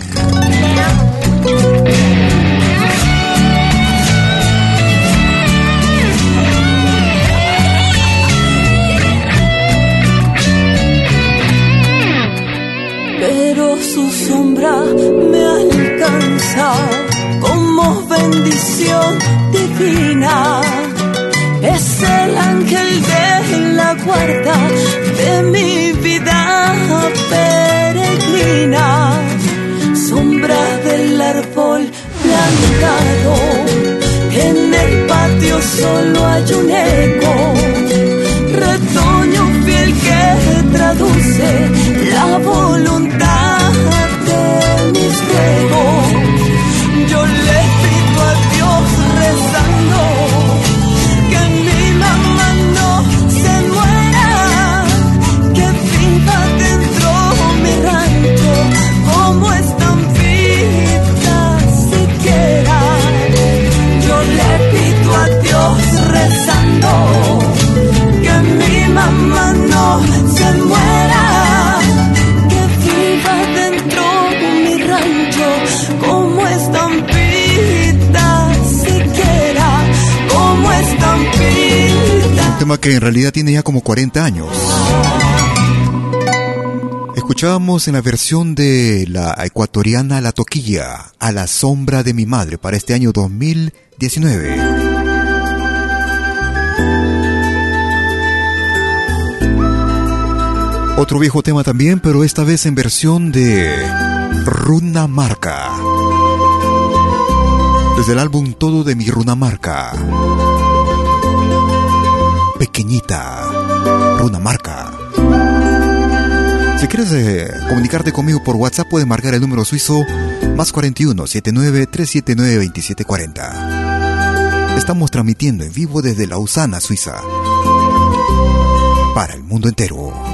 pero su sombra me alcanza como bendición divina. Es el ángel de la guarda de mi vida peregrina, sombra del árbol plantado. En el patio solo hay un eco, retoño fiel que traduce la voluntad se muera. Que viva dentro de mi rancho como estampita, siquiera como estampita. Un
tema que en realidad tiene ya como 40 años. Escuchábamos en la versión de la ecuatoriana La Toquilla, A la sombra de mi madre, para este año 2019. Otro viejo tema también, pero esta vez en versión de Runa Marca. Desde el álbum Todo de mi Runa Marca. Pequeñita. Runa Marca. Si quieres eh, comunicarte conmigo por WhatsApp, puedes marcar el número suizo más 41 79 379 2740. Estamos transmitiendo en vivo desde Lausana, Suiza. Para el mundo entero.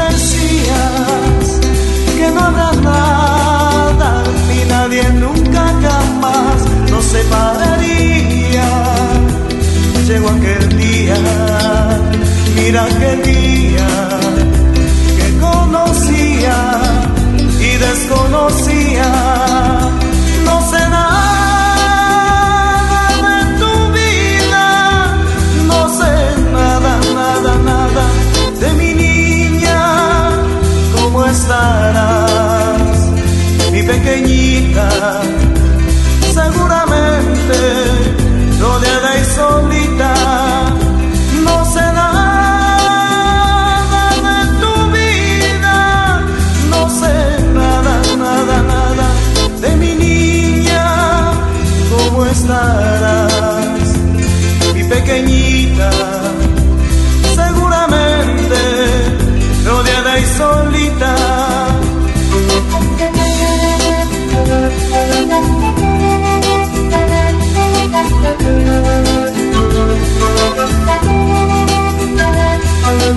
separaría. Llegó aquel día, mira aquel día que conocía y desconocía. No sé nada de tu vida, no sé nada, nada, nada de mi niña. ¿Cómo estarás, mi pequeñita?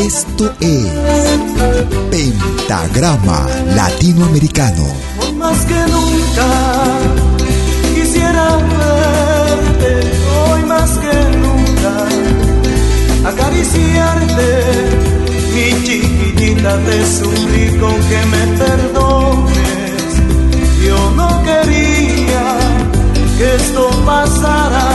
Esto es Pentagrama Latinoamericano.
Hoy más que nunca quisiera verte, hoy más que nunca acariciarte, mi chiquitita te suplico que me perdones, yo no quería que esto pasara,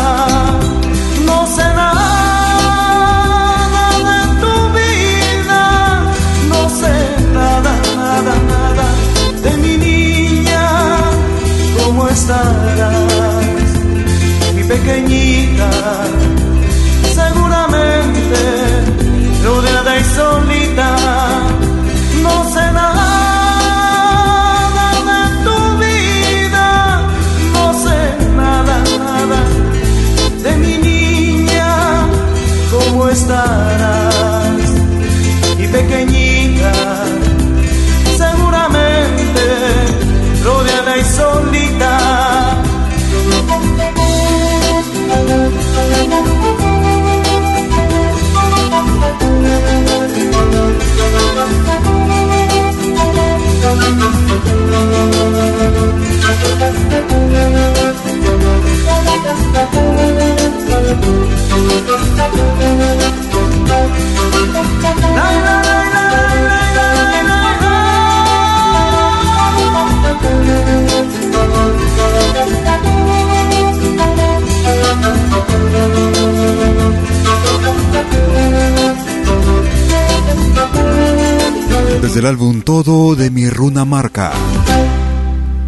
Desde el álbum Todo de mi Runa Marca.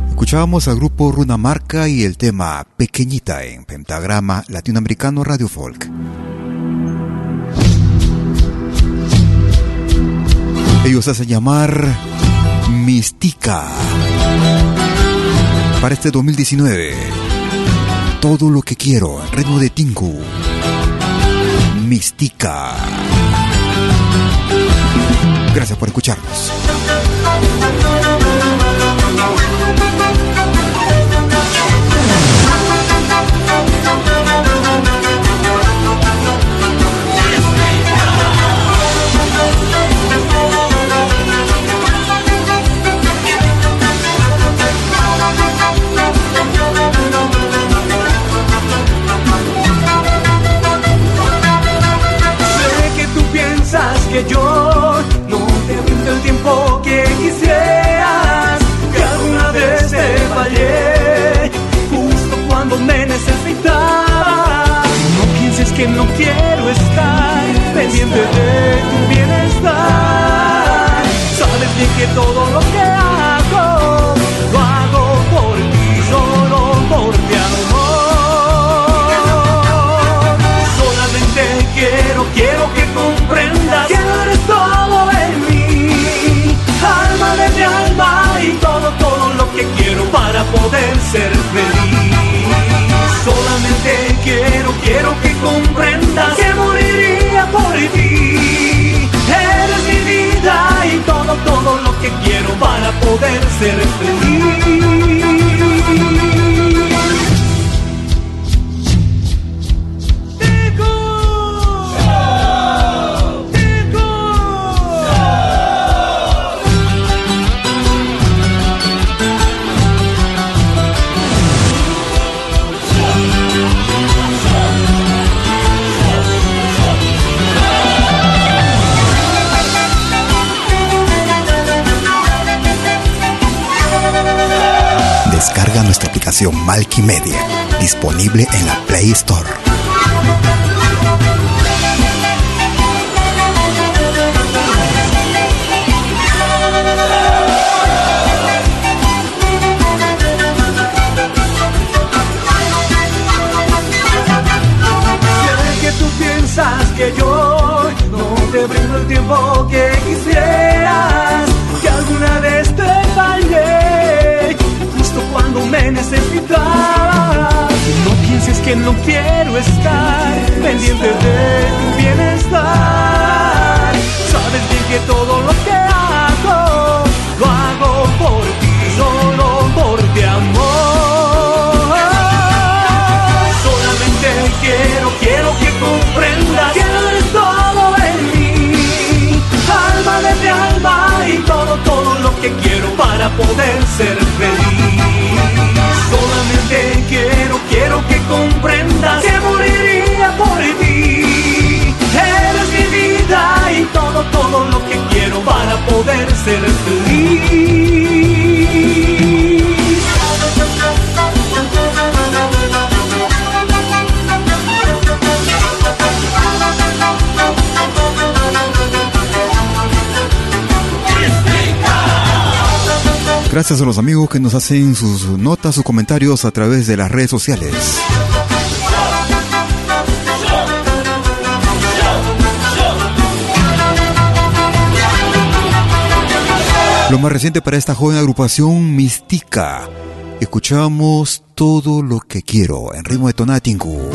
Escuchábamos al grupo Runa Marca y el tema Pequeñita en Pentagrama Latinoamericano Radio Folk. Ellos hacen llamar
Mística. Para este 2019, todo lo que quiero, ritmo de Tinku. Mística. Gracias por escucharnos.
Me necesitabas. No pienses que no quiero estar pendiente de tu bienestar. Sabes bien que todo lo que hago,
aplicación Media, disponible en la Play Store.
Sé que tú piensas que yo no te brindo el tiempo que quisieras, cuando me necesitabas. No pienses que no quiero estar pendiente de tu bienestar. Sabes bien que todo lo que hago, lo hago por ti, solo por ti amor. Solamente quiero, quiero que comprendas que eres todo en mí, alma de mi alma y todo, todo lo que quiero para poder ser feliz. Comprendas que moriría por ti. Eres mi vida y todo, todo lo que quiero para poder ser feliz.
Gracias a los amigos que nos hacen sus notas, sus comentarios a través de las redes sociales. Lo más reciente para esta joven agrupación Mística. Escuchamos todo lo que quiero en ritmo de Tonatingu.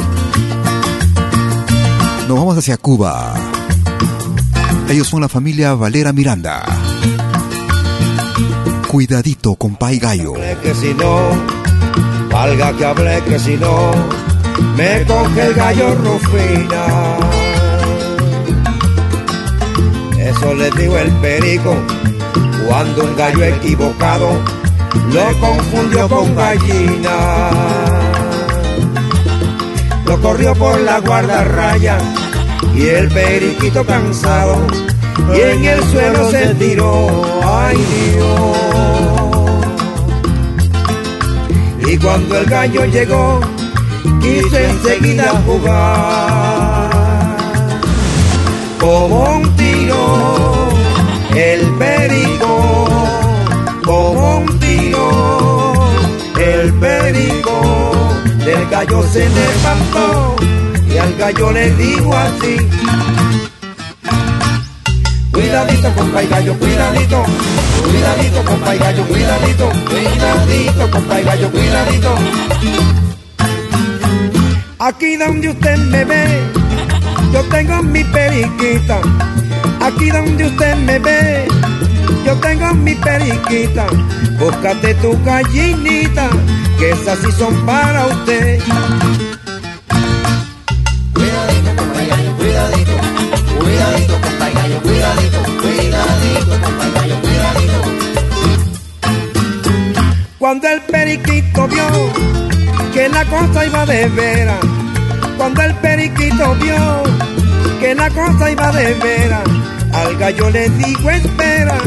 Nos vamos hacia Cuba. Ellos son la familia Valera Miranda. Cuidadito con Pai Gallo.
que si no, valga que hablé que si no, me coge el gallo Rufina. Eso le digo el perico, cuando un gallo equivocado lo confundió con gallina. Lo corrió por la guardarraya y el periquito cansado y en el suelo se tiró, ay Dios. Y cuando el gallo llegó, quiso enseguida jugar. Como un tiro, el perico, como un tiro, el perico, del gallo se levantó y al gallo le dijo así. Cuidadito, compa y gallo, cuidadito, cuidadito, compa y gallo, cuidadito, cuidadito, compa y gallo, cuidadito. Aquí donde usted me ve, yo tengo mi periquita. Aquí donde usted me ve, yo tengo mi periquita. Búscate tu gallinita, que esas sí son para usted. Cuando el periquito vio que la cosa iba de veras, cuando el periquito vio que la cosa iba de veras, al gallo le dijo espera,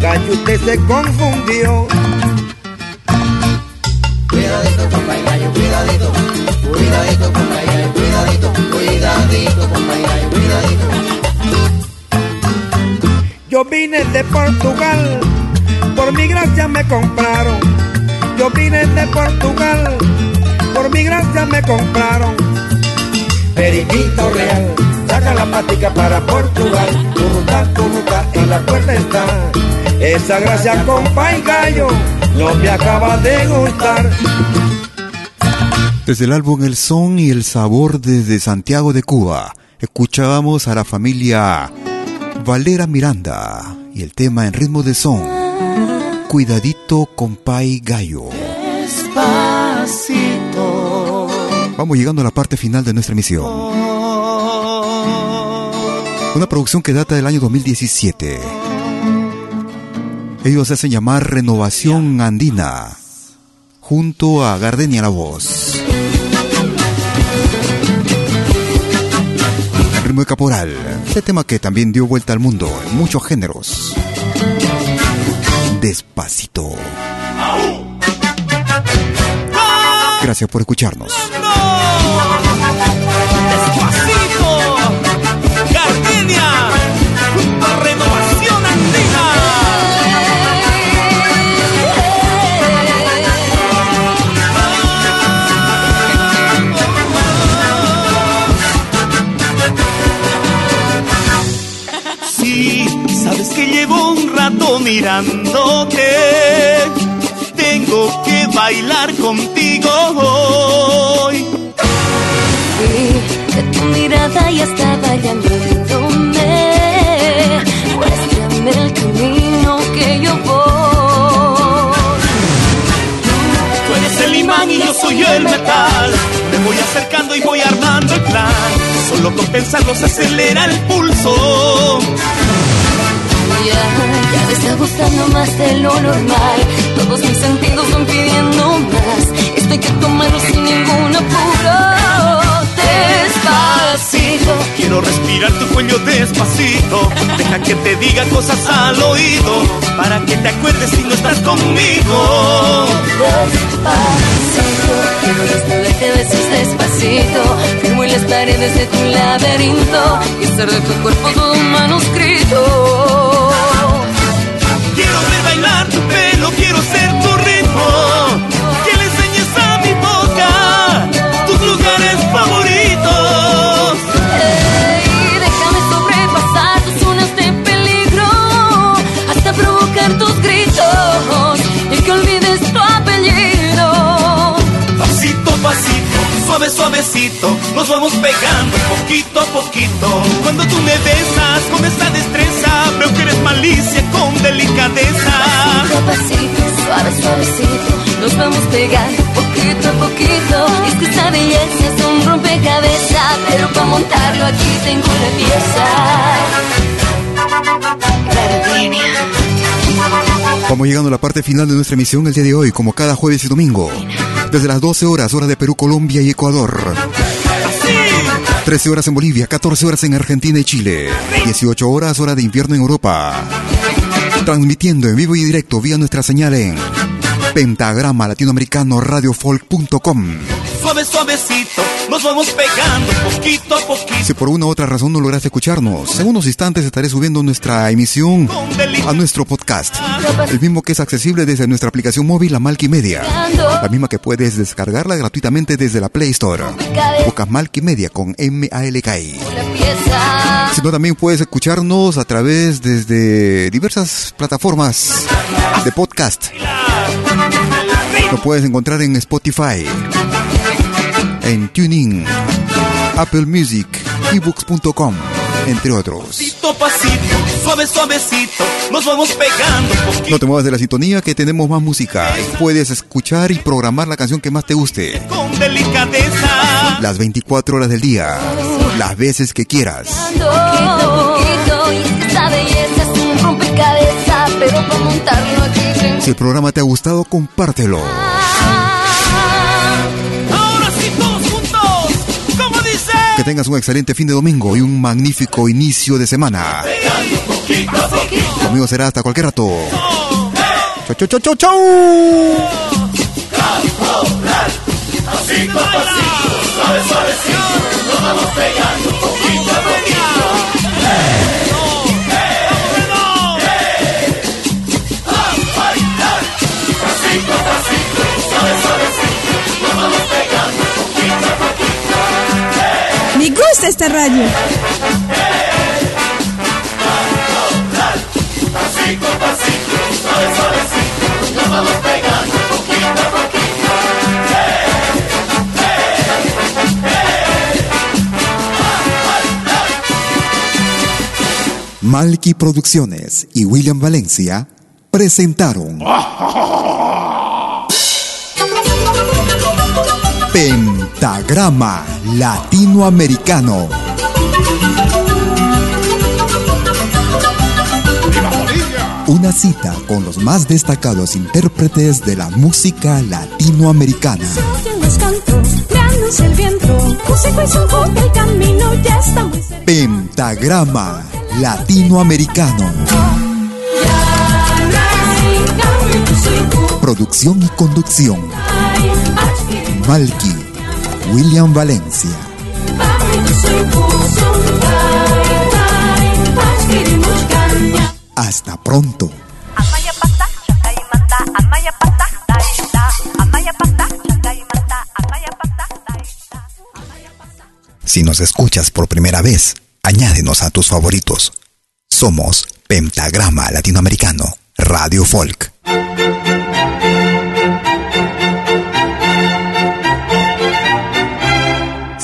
gallo usted se confundió. Cuidadito, compa y gallo, cuidadito, cuidadito, compa y gallo, cuidadito, cuidadito, compa y gallo, cuidadito. Yo vine de Portugal, por mi gracia me compraron. Yo vine de Portugal, por mi gracia me compraron. Periquito real, saca la patica para Portugal. Turruta, turruta, en la puerta está. Esa gracia, compa y gallo, no me acaba de gustar.
Desde el álbum El Son y el Sabor desde Santiago de Cuba, escuchábamos a la familia Valera Miranda y el tema en ritmo de son, Cuidadito compay gallo.
Despacito.
Vamos llegando a la parte final de nuestra emisión. Una producción que data del año 2017. Ellos se hacen llamar Renovación Andina, junto a Gardenia La Voz. El ritmo de Caporal, este tema que también dio vuelta al mundo en muchos géneros. Despacito. Gracias por escucharnos.
Despacito, bailar contigo hoy.
Sí, de tu mirada ya estaba llamándome. Muéstrame el camino que yo voy.
Tú eres el imán y yo soy el metal. Me voy acercando y voy armando el plan. Solo con pensarlo se acelera el pulso.
Ya, ya me está gustando más de lo normal. Todos mis sentidos van pidiendo más. Esto hay que tomarlo sin ningún apuro. Despacito.
Quiero respirar tu cuello despacito. Deja que te diga cosas al oído. Para que te acuerdes si no estás conmigo.
Despacito. Quiero desnudarte a besos despacito. Firmo en las paredes de tu laberinto. Y hacer de tu cuerpo todo un manuscrito.
Suavecito, nos vamos pegando poquito a poquito. Cuando tú me besas con esa destreza, veo que eres malicia con delicadeza.
Pasito a pasito, suave, suavecito, nos vamos pegando poquito a poquito. Y es que esta belleza es un rompecabezas, pero para montarlo aquí tengo la pieza.
Vamos llegando a la parte final de nuestra emisión el día de hoy, como cada jueves y domingo. Desde las 12 horas, hora de Perú, Colombia y Ecuador. 13 horas en Bolivia, 14 horas en Argentina y Chile. 18 horas, hora de invierno en Europa. Transmitiendo en vivo y directo vía nuestra señal en pentagrama latinoamericano radiofolk.com. Si por una u otra razón no lograste escucharnos, en unos instantes estaré subiendo nuestra emisión a nuestro podcast. El mismo que es accesible desde nuestra aplicación móvil, la Malkimedia. La misma que puedes descargarla gratuitamente desde la Play Store. Busca Malkimedia con M-A-L-K-I.
Pieza.
Sino también puedes escucharnos a través desde diversas plataformas de podcast. Lo puedes encontrar en Spotify, en Tuning, Apple Music, ebooks.com, entre otros.
Pasito, pasito, suave, suavecito, nos vamos pegando poquito.
No te muevas de la sintonía que tenemos más música. Puedes escuchar y programar la canción que más te guste.
Con delicadeza.
Las 24 horas del día, las veces que quieras.
Pero para montarlo aquí tengo
Si el programa te ha gustado, compártelo.
Ahora sí todos juntos, como dice.
Que tengas un excelente fin de domingo y un magnífico inicio de semana. Conmigo será hasta cualquier rato. Chau, chau, chau, chau, chau.
Pasito, pasito, suave, suavecito, nos vamos pegando poquito a poquito. Pasito, pasito, suave, suavecito, nos vamos pegando poquito a poquito.
Me gusta esta radio.
Pasito, pasito, suave, suavecito, nos vamos pegando poquito a poquito.
Malky Producciones y William Valencia presentaron Pentagrama Latinoamericano. Una cita con los más destacados intérpretes de la música latinoamericana. Pentagrama Latinoamericano. Producción y conducción. Malky, William Valencia. Hasta pronto. Si nos escuchas por primera vez, añádenos a tus favoritos. Somos Pentagrama Latinoamericano, Radio Folk.